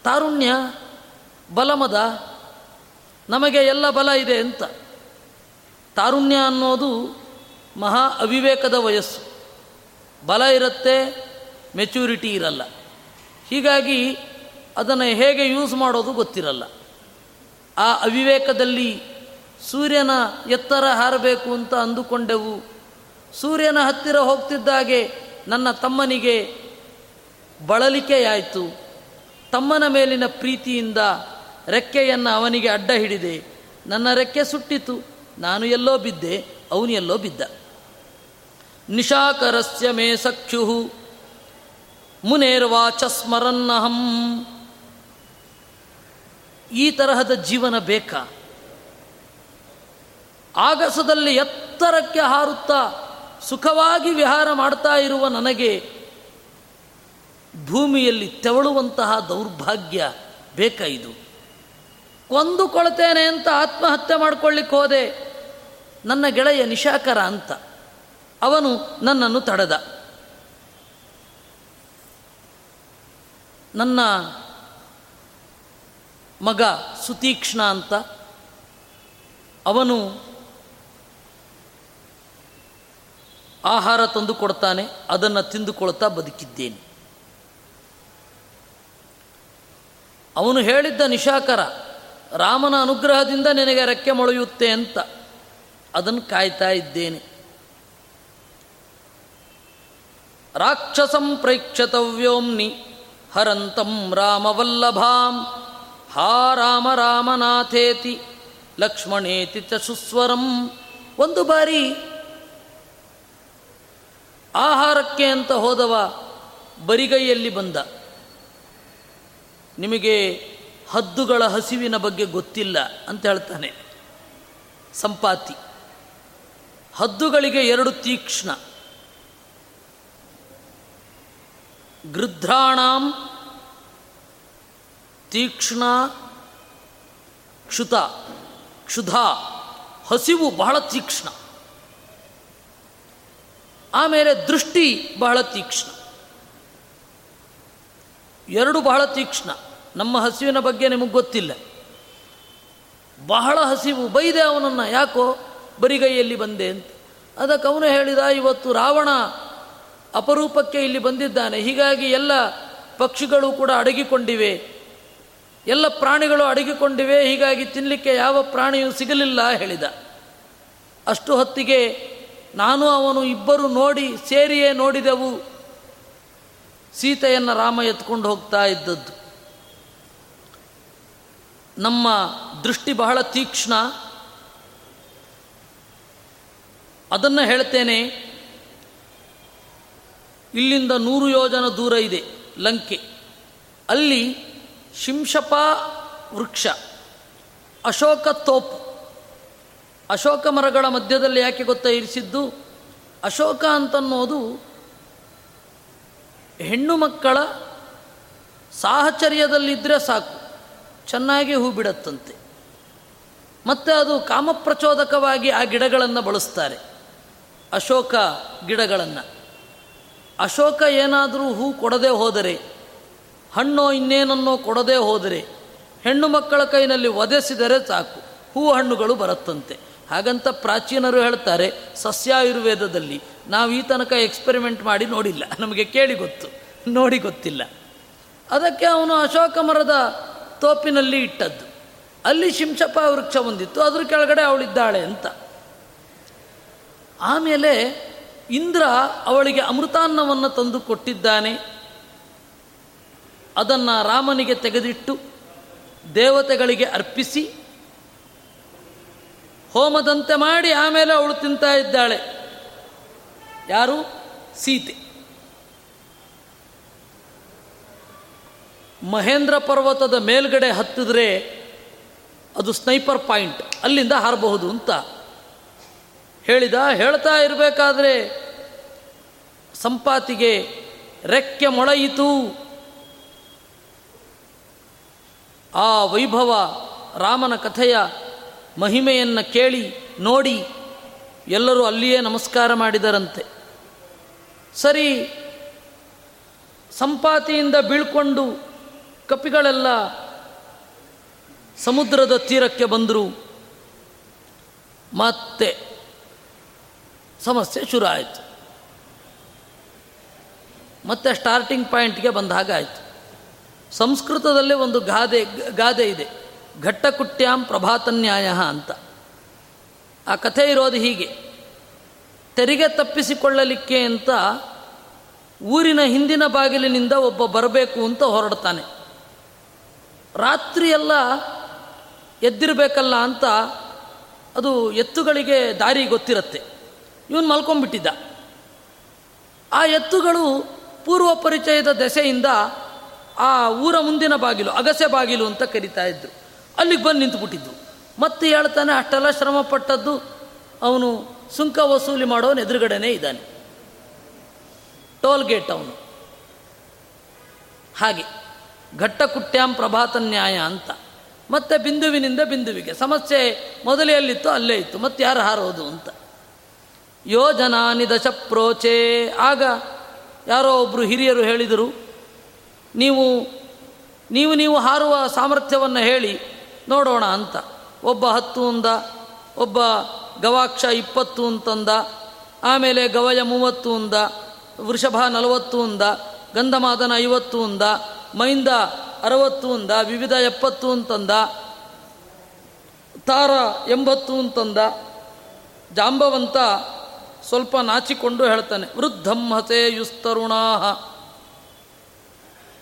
ತಾರುಣ್ಯ, ಬಲಮದ, ನಮಗೆ ಎಲ್ಲ ಬಲ ಇದೆ ಅಂತ. ತಾರುಣ್ಯ ಅನ್ನೋದು ಮಹಾ ಅವಿವೇಕದ ವಯಸ್ಸು. ಬಲ ಇರುತ್ತೆ ಮೆಚ್ಯೂರಿಟಿ ಇರಲ್ಲ. ಹೀಗಾಗಿ ಅದನ್ನು ಹೇಗೆ ಯೂಸ್ ಮಾಡೋದು ಗೊತ್ತಿರಲ್ಲ. ಆ ಅವಿವೇಕದಲ್ಲಿ ಸೂರ್ಯನ ಎತ್ತರ ಹಾರಬೇಕು ಅಂತ ಅಂದುಕೊಂಡೆವು. ಸೂರ್ಯನ ಹತ್ತಿರ ಹೋಗ್ತಿದ್ದಾಗೆ ನನ್ನ ತಮ್ಮನಿಗೆ ಬಳಲಿಕೆಯಾಯಿತು. ತಮ್ಮನ ಮೇಲಿನ ಪ್ರೀತಿಯಿಂದ ರೆಕ್ಕೆಯನ್ನು ಅವನಿಗೆ ಅಡ್ಡ ಹಿಡಿದೆ. ನನ್ನ ರೆಕ್ಕೆ ಸುಟ್ಟಿತು. ನಾನು ಎಲ್ಲೋ ಬಿದ್ದೆ, ಅವನು ಎಲ್ಲೋ ಬಿದ್ದ. ನಿಶಾಕರಸ್ಯ ಮೇ ಸಖ್ಯು ಮುನೇರ್ವಾಚ ಸ್ಮರನ್ನಹಂ ಈ ತರಹದ ಜೀವನ ಬೇಕಾ? ಆಗಸದಲ್ಲಿ ಎತ್ತರಕ್ಕೆ ಹಾರುತ್ತಾ ಸುಖವಾಗಿ ವಿಹಾರ ಮಾಡ್ತಾ ಇರುವ ನನಗೆ ಭೂಮಿಯಲ್ಲಿ ತೆವಳುವಂತಹ ದೌರ್ಭಾಗ್ಯ ಬೇಕಾ ಇದು? ಕೊಂದುಕೊಳ್ತೇನೆ ಅಂತ ಆತ್ಮಹತ್ಯೆ ಮಾಡ್ಕೊಳ್ಳಿಕ್ಕೆ ಹೋದೆ ನನ್ನ ಗೆಳೆಯ ನಿಶಾಕರ ಅಂತ. ಅವನು ನನ್ನನ್ನು ತಡೆದ. ನನ್ನ ಮಗ ಸುತೀಕ್ಷ್ಣ ಅಂತ. ಅವನು ಆಹಾರ ತಂದು ಕೊಡ್ತಾನೆ, ಅದನ್ನು ತಿಂದುಕೊಳ್ತಾ ಬದುಕಿದ್ದೇನೆ. ಅವನು ಹೇಳಿದ್ದ ನಿಶಾಕರ ರಾಮನ ಅನುಗ್ರಹದಿಂದ ನಿನಗೆ ರೆಕ್ಕೆ ಮೊಳೆಯುತ್ತೆ ಅಂತ ಅದನ್ನು ಕಾಯ್ತಾ ಇದ್ದೇನೆ. ರಾಕ್ಷಸಂ ಪ್ರೇಕ್ಷತವ್ಯೋಮ್ನಿ ಹರಂತಂ ರಾಮವಲ್ಲಭಾಂ ಹಾ ರಾಮ ರಾಮನಾಥೇತಿ ಲಕ್ಷ್ಮಣೇತಿ ಚ ಸುಸ್ವರಂ. ಒಂದು ಬಾರಿ ಆಹಾರಕ್ಕೆ ಅಂತ ಹೋದವ ಬರಿಗೈಯಲ್ಲಿ ಬಂದ. ನಿಮಗೆ ಹದ್ದುಗಳ ಹಸಿವಿನ ಬಗ್ಗೆ ಗೊತ್ತಿಲ್ಲ ಅಂತ ಹೇಳ್ತಾನೆ. ಸಂಪಾತಿ. ಹದ್ದುಗಳಿಗೆ ಎರಡು ತೀಕ್ಷ್ಣ. ಗೃಧ್ರಾಣಾಂ ತೀಕ್ಷ್ಣ ಕ್ಷುತ. ಕ್ಷುಧ. ಹಸಿವು ಬಹಳ ತೀಕ್ಷ್ಣ. ಆಮೇಲೆ ದೃಷ್ಟಿ ಬಹಳ ತೀಕ್ಷ್ಣ. ಎರಡು ಬಹಳ ತೀಕ್ಷ್ಣ. ನಮ್ಮ ಹಸಿವಿನ ಬಗ್ಗೆ ನಿಮಗೆ ಗೊತ್ತಿಲ್ಲ. ಬಹಳ ಹಸಿವು ಬೈದೆ ಅವನನ್ನು, ಯಾಕೋ ಬರಿಗೈಯಲ್ಲಿ ಬಂದೆ ಅಂತ. ಅದಕ್ಕೆ ಅವನು ಹೇಳಿದ, ಇವತ್ತು ರಾವಣ ಅಪರೂಪಕ್ಕೆ ಇಲ್ಲಿ ಬಂದಿದ್ದಾನೆ. ಹೀಗಾಗಿ ಎಲ್ಲ ಪಕ್ಷಿಗಳು ಕೂಡ ಅಡಗಿಕೊಂಡಿವೆ. ಎಲ್ಲ ಪ್ರಾಣಿಗಳು ಅಡಗಿಕೊಂಡಿವೆ. ಹೀಗಾಗಿ ತಿನ್ನಲಿಕ್ಕೆ ಯಾವ ಪ್ರಾಣಿಯೂ ಸಿಗಲಿಲ್ಲ, ಹೇಳಿದ. ಅಷ್ಟು ಹೊತ್ತಿಗೆ ನಾನು ಅವನು ಇಬ್ಬರು ನೋಡಿ ಸೇರಿಯೇ ನೋಡಿದೆವು. ಸೀತೆಯನ್ನು ರಾಮ ಎತ್ಕೊಂಡು ಹೋಗ್ತಾ ಇದ್ದದ್ದು. ನಮ್ಮ ದೃಷ್ಟಿ ಬಹಳ ತೀಕ್ಷ್ಣ. ಅದನ್ನು ಹೇಳ್ತೇನೆ, ಇಲ್ಲಿಂದ ನೂರು ಯೋಜನ ದೂರ ಇದೆ, ಲಂಕೆ. ಅಲ್ಲಿ ಶಿಂಶಪ ವೃಕ್ಷ, ಅಶೋಕ ತೋಪು. ಅಶೋಕ ಮರಗಳ ಮಧ್ಯದಲ್ಲಿ ಯಾಕೆ ಗೊತ್ತಾ ಇರಿಸಿದ್ದು? ಅಶೋಕ ಅಂತನ್ನೋದು ಹೆಣ್ಣು ಮಕ್ಕಳ ಸಾಹಚರ್ಯದಲ್ಲಿದ್ದರೆ ಸಾಕು. ಚೆನ್ನಾಗಿ ಹೂ ಬಿಡತ್ತಂತೆ. ಮತ್ತು ಅದು ಕಾಮಪ್ರಚೋದಕವಾಗಿ ಆ ಗಿಡಗಳನ್ನು ಬಳಸ್ತಾರೆ. ಅಶೋಕ ಗಿಡಗಳನ್ನು. ಅಶೋಕ ಏನಾದರೂ ಹೂ ಕೊಡದೆ ಹೋದರೆ, ಹಣ್ಣೋ ಇನ್ನೇನನ್ನೋ ಕೊಡದೆ ಹೋದರೆ, ಹೆಣ್ಣು ಮಕ್ಕಳ ಕೈನಲ್ಲಿ ಒದೆಸಿದರೆ ಸಾಕು, ಹೂ ಹಣ್ಣುಗಳು ಬರುತ್ತಂತೆ. ಹಾಗಂತ ಪ್ರಾಚೀನರು ಹೇಳ್ತಾರೆ, ಸಸ್ಯಾಯುರ್ವೇದದಲ್ಲಿ ನಾವು ಈ ತನಕ ಎಕ್ಸ್ಪೆರಿಮೆಂಟ್ ಮಾಡಿ ನೋಡಿಲ್ಲ. ನಮಗೆ ಕೇಳಿ ಗೊತ್ತು, ನೋಡಿ ಗೊತ್ತಿಲ್ಲ. ಅದಕ್ಕೆ ಅವನು ಅಶೋಕ ಮರದ ತೋಪಿನಲ್ಲಿ ಇಟ್ಟದ್ದು. ಅಲ್ಲಿ ಶಿಂಶಪ್ಪ ವೃಕ್ಷ ಹೊಂದಿತ್ತು, ಅದ್ರ ಕೆಳಗಡೆ ಅವಳಿದ್ದಾಳೆ ಅಂತ. ಆಮೇಲೆ ಇಂದ್ರ ಅವಳಿಗೆ ಅಮೃತಾನ್ನವನ್ನು ತಂದು ಕೊಟ್ಟಿದ್ದಾನೆ. ಅದನ್ನು ರಾಮನಿಗೆ ತೆಗೆದಿಟ್ಟು ದೇವತೆಗಳಿಗೆ ಅರ್ಪಿಸಿ, ಹೋಮದಂತೆ ಮಾಡಿ ಆಮೇಲೆ ಅವಳು ತಿಂತಾ ಇದ್ದಾಳೆ. ಯಾರು? ಸೀತೆ. ಮಹೇಂದ್ರ ಪರ್ವತದ ಮೇಲ್ಗಡೆ ಹತ್ತಿದ್ರೆ ಅದು ಸ್ನೈಪರ್ ಪಾಯಿಂಟ್, ಅಲ್ಲಿಂದ ಹಾರಬಹುದು ಅಂತ ಹೇಳಿದ. ಹೇಳ್ತಾ ಇರಬೇಕಾದ್ರೆ ಸಂಪಾತಿಗೆ ರೆಕ್ಕೆ ಮೊಳೆಯಿತು. ಆ ವೈಭವ ರಾಮನ ಕಥೆಯ ಮಹಿಮೆಯನ್ನು ಕೇಳಿ, ನೋಡಿ, ಎಲ್ಲರೂ ಅಲ್ಲಿಯೇ ನಮಸ್ಕಾರ ಮಾಡಿದರಂತೆ. ಸರಿ, ಸಂಪಾತಿಯಿಂದ ಬೀಳ್ಕೊಂಡು ಕಪಿಗಳೆಲ್ಲ ಸಮುದ್ರದ ತೀರಕ್ಕೆ ಬಂದರು. ಮತ್ತೆ ಸಮಸ್ಯೆ ಶುರು ಆಯಿತು. ಮತ್ತೆ ಸ್ಟಾರ್ಟಿಂಗ್ ಪಾಯಿಂಟ್ಗೆ ಬಂದ ಹಾಗಾಯಿತು ಸಂಸ್ಕೃತದಲ್ಲೇ ಒಂದು ಗಾದೆ ಗಾದೆ ಇದೆ. ಘಟ್ಟಕುಟ್ಯಾಂ ಪ್ರಭಾತನ್ಯಾಯ ಅಂತ. ಆ ಕಥೆ ಇರೋದು ಹೀಗೆ. ತೆರಿಗೆ ತಪ್ಪಿಸಿಕೊಳ್ಳಲಿಕ್ಕೆ ಅಂತ ಊರಿನ ಹಿಂದಿನ ಬಾಗಿಲಿನಿಂದ ಒಬ್ಬ ಬರಬೇಕು ಅಂತ ಹೊರಡ್ತಾನೆ. ರಾತ್ರಿಯೆಲ್ಲ ಎದ್ದಿರಬೇಕಲ್ಲ ಅಂತ ಅದು ಎತ್ತುಗಳಿಗೆ ದಾರಿ ಗೊತ್ತಿರುತ್ತೆ. ಇವನು ಮಲ್ಕೊಂಡ್ಬಿಟ್ಟಿದ್ದ. ಆ ಎತ್ತುಗಳು ಪೂರ್ವ ಪರಿಚಯದ ದೆಸೆಯಿಂದ ಆ ಊರ ಮುಂದಿನ ಬಾಗಿಲು ಅಗಸೆ ಬಾಗಿಲು ಅಂತ ಕರಿತಾ ಇದ್ದರು ಅಲ್ಲಿಗೆ ಬಂದು ನಿಂತುಬಿಟ್ಟಿದ್ದು ಮತ್ತೆ ಹೇಳ್ತಾನೆ, ಅಷ್ಟೆಲ್ಲ ಶ್ರಮ ಪಟ್ಟದ್ದು ಅವನು ಸುಂಕ ವಸೂಲಿ ಮಾಡೋನು ಎದುರುಗಡೆನೇ ಇದ್ದಾನೆ. ಟೋಲ್ ಗೇಟ್ ಅವನು. ಹಾಗೆ. ಘಟ್ಟಕುಟ್ಯಾಂ ಪ್ರಭಾತ ನ್ಯಾಯ ಅಂತ. ಮತ್ತೆ ಬಿಂದುವಿನಿಂದ ಬಿಂದುವಿಗೆ. ಸಮಸ್ಯೆ ಮೊದಲೇ ಅಲ್ಲಿತ್ತು ಅಲ್ಲೇ ಇತ್ತು. ಮತ್ತೆ ಯಾರು ಹಾರೋದು ಅಂತ. ಯೋಜನಾನಿ ದಶ ಪ್ರೋಚೆ. ಆಗ ಯಾರೋ ಒಬ್ಬರು ಹಿರಿಯರು ಹೇಳಿದರು, ನೀವು ನೀವು ನೀವು ಹಾರುವ ಸಾಮರ್ಥ್ಯವನ್ನು ಹೇಳಿ, ನೋಡೋಣ ಅಂತ. ಒಬ್ಬ ಹತ್ತು ಅಂದ, ಒಬ್ಬ ಗವಾಕ್ಷ ಇಪ್ಪತ್ತು ಅಂತಂದ, ಆಮೇಲೆ ಗವಯ ಮೂವತ್ತು ಅಂದ, ವೃಷಭ ನಲವತ್ತು ಅಂದ, ಗಂಧಮಾದನ ಐವತ್ತು ಅಂದ ಮೈಂದ ಅರವತ್ತು ಅಂದ, ವಿವಿಧ ಎಪ್ಪತ್ತು ಅಂತಂದ, ತಾರ ಎಂಬತ್ತು ಅಂತಂದ, ಜಾಂಬವಂತ ಸ್ವಲ್ಪ ನಾಚಿಕೊಂಡು ಹೇಳ್ತಾನೆ, ವೃದ್ಧಂ ಹಸೆ ಯುಸ್ತರುಣಾ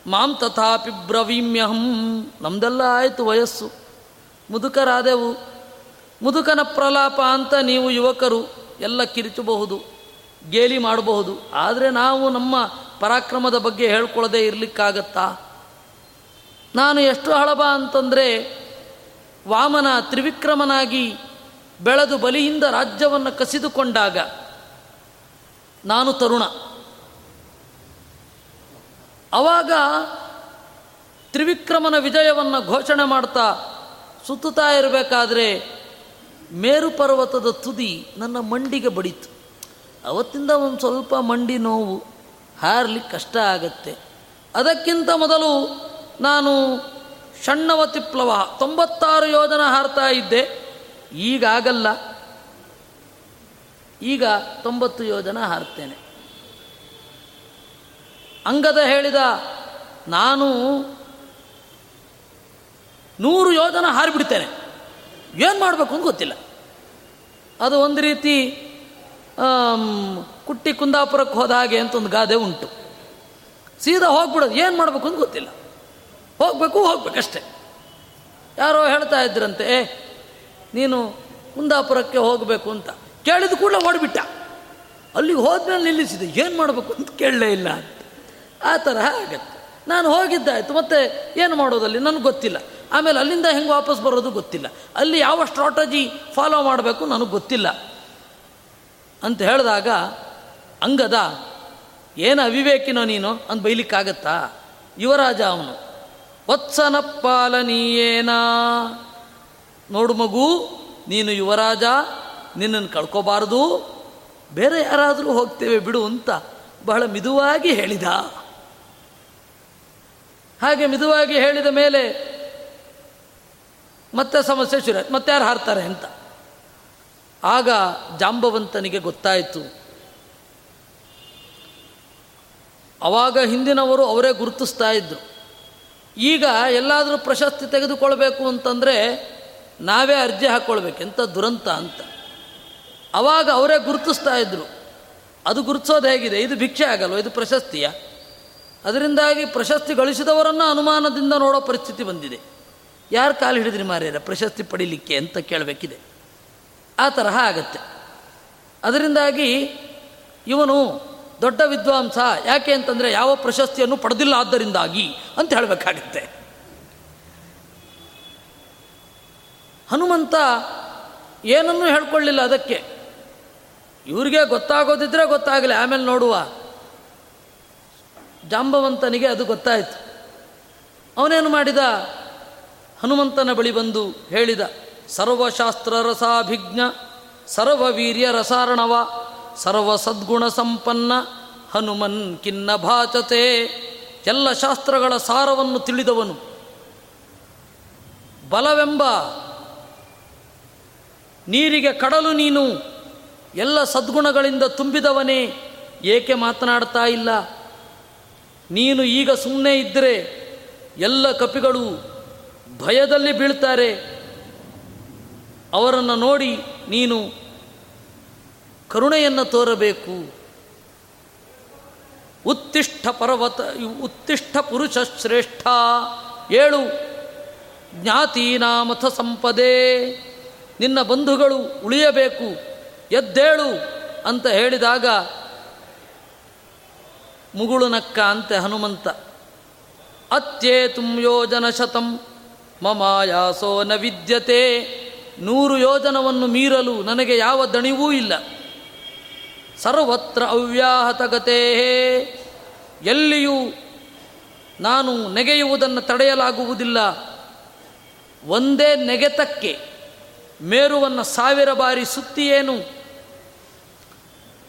ಮಾಂ ತಥಾಪಿ ಬ್ರವೀಮ್ಯಹಂ. ನಮ್ದೆಲ್ಲ ಆಯಿತು ವಯಸ್ಸು, ಮುದುಕರಾದೆವು. ಮುದುಕನ ಪ್ರಲಾಪ ಅಂತ ನೀವು ಯುವಕರು ಎಲ್ಲ ಕಿರಿಚಬಹುದು, ಗೇಲಿ ಮಾಡಬಹುದು. ಆದರೆ ನಾವು ನಮ್ಮ ಪರಾಕ್ರಮದ ಬಗ್ಗೆ ಹೇಳ್ಕೊಳ್ಳದೆ ಇರಲಿಕ್ಕಾಗತ್ತಾ? ನಾನು ಎಷ್ಟು ಹಳಬ ಅಂತಂದರೆ ವಾಮನ ತ್ರಿವಿಕ್ರಮನಾಗಿ ಬೆಳೆದು ಬಲಿಯಿಂದ ರಾಜ್ಯವನ್ನು ಕಸಿದುಕೊಂಡಾಗ ನಾನು ತರುಣ. ಅವಾಗ ತ್ರಿವಿಕ್ರಮನ ವಿಜಯವನ್ನು ಘೋಷಣೆ ಮಾಡ್ತಾ ಸುತ್ತುತ್ತಾ ಇರಬೇಕಾದ್ರೆ ಮೇರು ಪರ್ವತದ ತುದಿ ನನ್ನ ಮಂಡಿಗೆ ಬಡಿತು. ಅವತ್ತಿಂದ ಒಂದು ಸ್ವಲ್ಪ ಮಂಡಿ ನೋವು. ಹಾರಲಿಕ್ಕೆ ಕಷ್ಟ ಆಗತ್ತೆ. ಅದಕ್ಕಿಂತ ಮೊದಲು ನಾನು ಷಣ್ಣವ ತಿಪ್ಲವ ತೊಂಬತ್ತಾರು ಯೋಜನ ಹಾರ್ತಾ ಇದ್ದೆ. ಈಗಾಗಲ್ಲ. ಈಗ ತೊಂಬತ್ತು ಯೋಜನ ಹಾರ್ತೇನೆ. ಅಂಗದ ಹೇಳಿದ ನಾನು ನೂರು ಯೋಜನ ಹಾರಿಬಿಡ್ತೇನೆ. ಏನು ಮಾಡಬೇಕು ಅಂತ ಗೊತ್ತಿಲ್ಲ. ಅದು ಒಂದು ರೀತಿ ಕುಟ್ಟಿ ಕುಂದಾಪುರಕ್ಕೆ ಹೋದ ಹಾಗೆ ಅಂತ ಒಂದು ಗಾದೆ ಉಂಟು. ಸೀದಾ ಹೋಗ್ಬಿಡೋದು. ಏನು ಮಾಡಬೇಕು ಅಂತ ಗೊತ್ತಿಲ್ಲ. ಹೋಗಬೇಕು, ಹೋಗ್ಬೇಕಷ್ಟೆ. ಯಾರೋ ಹೇಳ್ತಾ ಇದ್ರಂತೆ, ಏ, ನೀನು ಕುಂದಾಪುರಕ್ಕೆ ಹೋಗಬೇಕು ಅಂತ. ಕೇಳಿದ ಕೂಡಲೇ ಓಡಿಬಿಟ್ಟ. ಅಲ್ಲಿಗೆ ಹೋದ್ಮೇಲೆ ನಿಲ್ಲಿಸಿದೆ. ಏನು ಮಾಡಬೇಕು ಅಂತ ಕೇಳಲೇ ಇಲ್ಲ ಅಂತ. ಆ ಥರ ಆಗತ್ತೆ. ನಾನು ಹೋಗಿದ್ದಾಯ್ತು. ಮತ್ತೆ ಏನು ಮಾಡೋದಲ್ಲಿ ನನಗೆ ಗೊತ್ತಿಲ್ಲ. ಆಮೇಲೆ ಅಲ್ಲಿಂದ ಹೆಂಗೆ ವಾಪಸ್ ಬರೋದು ಗೊತ್ತಿಲ್ಲ. ಅಲ್ಲಿ ಯಾವ ಸ್ಟ್ರಾಟಜಿ ಫಾಲೋ ಮಾಡಬೇಕು ನನಗೆ ಗೊತ್ತಿಲ್ಲ. ಅಂತ ಹೇಳಿದಾಗ, ಅಂಗದ, ಏನು ಅವಿವೇಕಿನೋ ನೀನು ಅಂತ ಬೈಲಿಕ್ಕಾಗತ್ತಾ? ಯುವರಾಜ ಅವನು ವತ್ಸನ ಪಾಲನೀಯೇನ ನೋಡು ಮಗು, ನೀನು ಯುವರಾಜ, ನಿನ್ನನ್ನು ಕಳ್ಕೋಬಾರದು, ಬೇರೆ ಯಾರಾದರೂ ಹೋಗ್ತೇವೆ ಬಿಡು ಅಂತ ಬಹಳ ಮಿದುವಾಗಿ ಹೇಳಿದ. ಹಾಗೆ ಮಿದುವಾಗಿ ಹೇಳಿದ ಮೇಲೆ ಮತ್ತೆ ಸಮಸ್ಯೆ ಶುರು ಮತ್ತೆ ಯಾರು ಹಾರ್ತಾರೆ ಅಂತ? ಆಗ ಜಾಂಬವಂತನಿಗೆ ಗೊತ್ತಾಯಿತು. ಅವಾಗ ಹಿಂದಿನವರು ಅವರೇ ಗುರುತಿಸ್ತಾ ಇದ್ದರು ಈಗ ಎಲ್ಲಾದರೂ ಪ್ರಶಸ್ತಿ ತೆಗೆದುಕೊಳ್ಬೇಕು ಅಂತಂದರೆ ನಾವೇ ಅರ್ಜಿ ಹಾಕ್ಕೊಳ್ಬೇಕು ಎಂಥ ದುರಂತ ಅಂತ. ಅವಾಗ ಅವರೇ ಗುರುತಿಸ್ತಾ ಇದ್ದರು ಅದು ಗುರುತಿಸೋದು ಹೇಗಿದೆ? ಇದು ಭಿಕ್ಷೆ ಆಗಲ್ಲ ಇದು ಪ್ರಶಸ್ತಿಯ? ಅದರಿಂದಾಗಿ ಪ್ರಶಸ್ತಿ ಗಳಿಸಿದವರನ್ನು ಅನುಮಾನದಿಂದ ನೋಡೋ ಪರಿಸ್ಥಿತಿ ಬಂದಿದೆ. ಯಾರು ಕಾಲು ಹಿಡಿದ್ರಿ ಮಾರ್ಯಾರ ಪ್ರಶಸ್ತಿ ಪಡಿಲಿಕ್ಕೆ ಅಂತ ಕೇಳಬೇಕಿದೆ. ಆ ತರಹ ಆಗತ್ತೆ. ಅದರಿಂದಾಗಿ ಇವನು ದೊಡ್ಡ ವಿದ್ವಾಂಸ, ಯಾಕೆ ಅಂತಂದರೆ ಯಾವ ಪ್ರಶಸ್ತಿಯನ್ನು ಪಡೆದಿಲ್ಲ ಆದ್ದರಿಂದಾಗಿ ಅಂತ ಹೇಳಬೇಕಾಗತ್ತೆ. ಹನುಮಂತ ಏನನ್ನೂ ಹೇಳ್ಕೊಳ್ಳಿಲ್ಲ ಅದಕ್ಕೆ. ಇವ್ರಿಗೆ ಗೊತ್ತಾಗೋದಿದ್ರೆ ಗೊತ್ತಾಗಲಿ, ಆಮೇಲೆ ನೋಡುವ. ಜಾಂಬವಂತನಿಗೆ ಅದು ಗೊತ್ತಾಯಿತು. ಅವನೇನು ಮಾಡಿದ? ಹನುಮಂತನ ಬಳಿ ಬಂದು ಹೇಳಿದ. ಸರ್ವಶಾಸ್ತ್ರ ರಸಾಭಿಜ್ಞ ಸರ್ವವೀರ್ಯ ರಸಾರಣವ ಸರ್ವ ಸದ್ಗುಣ ಸಂಪನ್ನ ಹನುಮನ್ ಕಿನ್ನ ಭಾಚತೆ, ಎಲ್ಲ ಶಾಸ್ತ್ರಗಳ ಸಾರವನ್ನು ತಿಳಿದವನು. ಬಲವೆಂಬ ನೀರಿಗೆ ಕಡಲು ನೀನು, ಎಲ್ಲ ಸದ್ಗುಣಗಳಿಂದ ತುಂಬಿದವನೇ, ಏಕೆ ಮಾತನಾಡ್ತಾ ಇಲ್ಲ? ನೀನು ಈಗ ಸುಮ್ಮನೆ ಇದ್ದರೆ ಎಲ್ಲ ಕಪಿಗಳು ಭಯದಲ್ಲಿ ಬೀಳ್ತಾರೆ. ಅವರನ್ನು ನೋಡಿ ನೀನು ಕರುಣೆಯನ್ನು ತೋರಬೇಕು. ಉತ್ತಿಷ್ಠ ಪರ್ವತ ಉತ್ತಿಷ್ಠ ಪುರುಷ ಶ್ರೇಷ್ಠ. ಏಳು, ಜ್ಞಾತೀನಾಮಥ ಸಂಪದೆ. ನಿನ್ನ ಬಂಧುಗಳು ಉಳಿಯಬೇಕು. ಎದ್ದೇಳು ಅಂತ ಹೇಳಿದಾಗ ಮುಗುಳುನಕ್ಕ ಅಂತೆ ಹನುಮಂತ. ಅತ್ಯೇತುಂ ಯೋಜನ ಶತಂ ಮಮಾಯಾಸೋ ನ ವಿದ್ಯತೆ. ನೂರು ಯೋಜನವನ್ನು ಮೀರಲು ನನಗೆ ಯಾವ ದಣಿವೂ ಇಲ್ಲ. ಸರ್ವತ್ರ ಅವ್ಯಾಹತಗತೇ ಎಲ್ಲಿಯೂ ನಾನು ನೆಗೆಯುವುದನ್ನು ತಡೆಯಲಾಗುವುದಿಲ್ಲ. ಒಂದೇ ನೆಗೆತಕ್ಕೆ ಮೇರುವನ್ನು ಸಾವಿರ ಬಾರಿ ಸುತ್ತಿಯೇನು?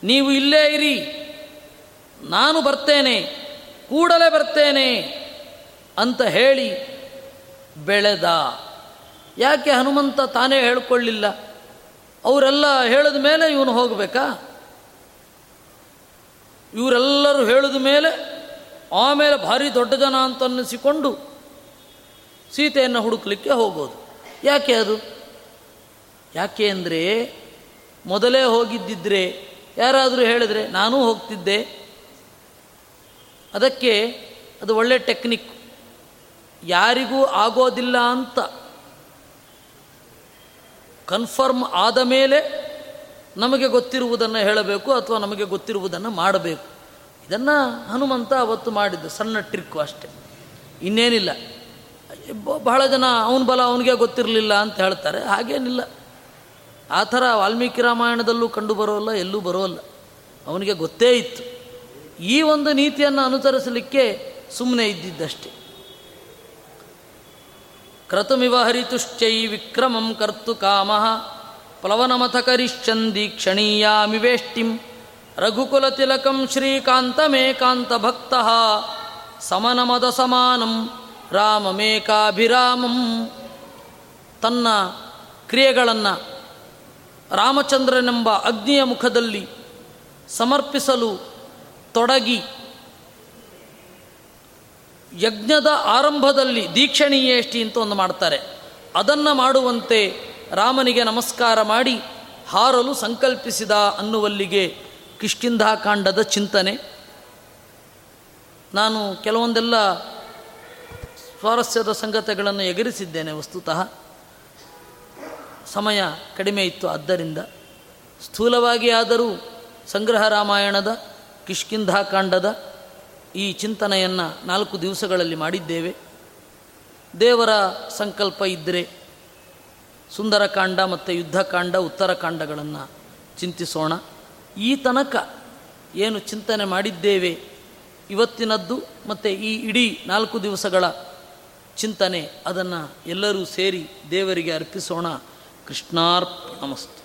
ನೀವು ಇಲ್ಲೇ ಇರಿ. ನಾನು ಬರ್ತೇನೆ, ಕೂಡಲೇ ಬರ್ತೇನೆ ಅಂತ ಹೇಳಿ ಬೆಳೆದ. ಯಾಕೆ ಹನುಮಂತ ತಾನೇ ಹೇಳಿಕೊಳ್ಳಿಲ್ಲ? ಅವರೆಲ್ಲ ಹೇಳಿದ ಮೇಲೆ ಇವನು ಹೋಗಬೇಕಾ? ಇವರೆಲ್ಲರೂ ಹೇಳಿದ ಮೇಲೆ ಆಮೇಲೆ ಭಾರಿ ದೊಡ್ಡ ಜನ ಅಂತ ಅನ್ನಿಸಿಕೊಂಡು ಸೀತೆಯನ್ನು ಹುಡುಕ್ಲಿಕ್ಕೆ ಹೋಗೋದು. ಯಾಕೆ ಅದು? ಯಾಕೆ ಅಂದರೆ ಮೊದಲೇ ಹೋಗಿದ್ದಿದ್ರೆ ಯಾರಾದರೂ ಹೇಳಿದರೆ ನಾನೂ ಹೋಗ್ತಿದ್ದೆ. ಅದಕ್ಕೆ ಅದು ಒಳ್ಳೆ ಟೆಕ್ನಿಕ್. ಯಾರಿಗೂ ಆಗೋದಿಲ್ಲ ಅಂತ. ಕನ್ಫರ್ಮ್ ಆದ ಮೇಲೆ ನಮಗೆ ಗೊತ್ತಿರುವುದನ್ನು ಹೇಳಬೇಕು ಅಥವಾ ನಮಗೆ ಗೊತ್ತಿರುವುದನ್ನು ಮಾಡಬೇಕು. ಇದನ್ನು ಹನುಮಂತ ಅವತ್ತು ಮಾಡಿದ್ದು, ಸಣ್ಣ ಟ್ರಿಕ್ಕು ಅಷ್ಟೆ. ಇನ್ನೇನಿಲ್ಲ. ಬಹಳ ಜನ ಅವನ ಬಲ ಅವನಿಗೆ ಗೊತ್ತಿರಲಿಲ್ಲ ಅಂತ ಹೇಳ್ತಾರೆ, ಹಾಗೇನಿಲ್ಲ. ಆ ಥರ ವಾಲ್ಮೀಕಿ ರಾಮಾಯಣದಲ್ಲೂ ಕಂಡು ಬರೋಲ್ಲ, ಎಲ್ಲೂ ಬರೋಲ್ಲ. ಅವನಿಗೆ ಗೊತ್ತೇ ಇತ್ತು. ಈ ಒಂದು ನೀತಿಯನ್ನು ಅನುಸರಿಸಲಿಕ್ಕೆ ಸುಮ್ಮನೆ ಇದ್ದಿದ್ದಷ್ಟೆ. ಕ್ರತುಮಿವ ಹರಿತುಶ್ಚೈ ವಿಕ್ರಮಂ ಕರ್ತು ಕಾಮ ಪ್ಲವನಮಥ ಕರಿಶ್ಚಂದಿ ಕ್ಷಣೀಯಾಮಿವೇಷ್ಟಿಂ ರಘುಕುಲತಿಲಕಂ ಶ್ರೀಕಾಂತಮೇಕಾಂತಭಕ್ತಃ ಸಮನಮದ ಸಮಾನಂ ರಾಮಮೇಕಾಭಿರಾಮಂ ತನ್ನ ಕ್ರಿಯೆಗಳನ್ನು ರಾಮಚಂದ್ರನೆಂಬ ಅಗ್ನಿಯ ಮುಖದಲ್ಲಿ ಸಮರ್ಪಿಸಲು ತೊಡಗಿ ಯಜ್ಞದ ಆರಂಭದಲ್ಲಿ ದೀಕ್ಷಣೀಯೇಷ್ಟಿ ಅಂತ ಒಂದು ಮಾಡ್ತಾರೆ. ಅದನ್ನು ಮಾಡುವಂತೆ ರಾಮನಿಗೆ ನಮಸ್ಕಾರ ಮಾಡಿ ಹಾರಲು ಸಂಕಲ್ಪಿಸಿದ ಅನ್ನುವಲ್ಲಿಗೆ ಕಿಷ್ಕಿಂಧಾಕಾಂಡದ ಚಿಂತನೆ. ನಾನು ಕೆಲವೊಂದೆಲ್ಲ ಸ್ವಾರಸ್ಯದ ಸಂಗತಿಗಳನ್ನು ಎಗರಿಸಿದ್ದೇನೆ ವಸ್ತುತಃ. ಸಮಯ ಕಡಿಮೆ ಇತ್ತು ಆದ್ದರಿಂದ. ಸ್ಥೂಲವಾಗಿ ಆದರೂ ಸಂಗ್ರಹ ರಾಮಾಯಣದ, ಕಿಷ್ಕಿಂಧಾಕಾಂಡದ ಈ ಚಿಂತನೆಯನ್ನು ನಾಲ್ಕು ದಿವಸಗಳಲ್ಲಿ ಮಾಡಿದ್ದೇವೆ. ದೇವರ ಸಂಕಲ್ಪ ಇದ್ದರೆ ಸುಂದರಕಾಂಡ ಮತ್ತು ಯುದ್ಧಕಾಂಡ, ಉತ್ತರಕಾಂಡಗಳನ್ನು ಚಿಂತಿಸೋಣ. ಈ ತನಕ ಏನು ಚಿಂತನೆ ಮಾಡಿದ್ದೇವೆ, ಇವತ್ತಿನದ್ದು ಮತ್ತು ಈ ಇಡೀ ನಾಲ್ಕು ದಿವಸಗಳ ಚಿಂತನೆ, ಅದನ್ನು ಎಲ್ಲರೂ ಸೇರಿ ದೇವರಿಗೆ ಅರ್ಪಿಸೋಣ. ಕೃಷ್ಣಾರ್ಪಣಮಸ್ತು.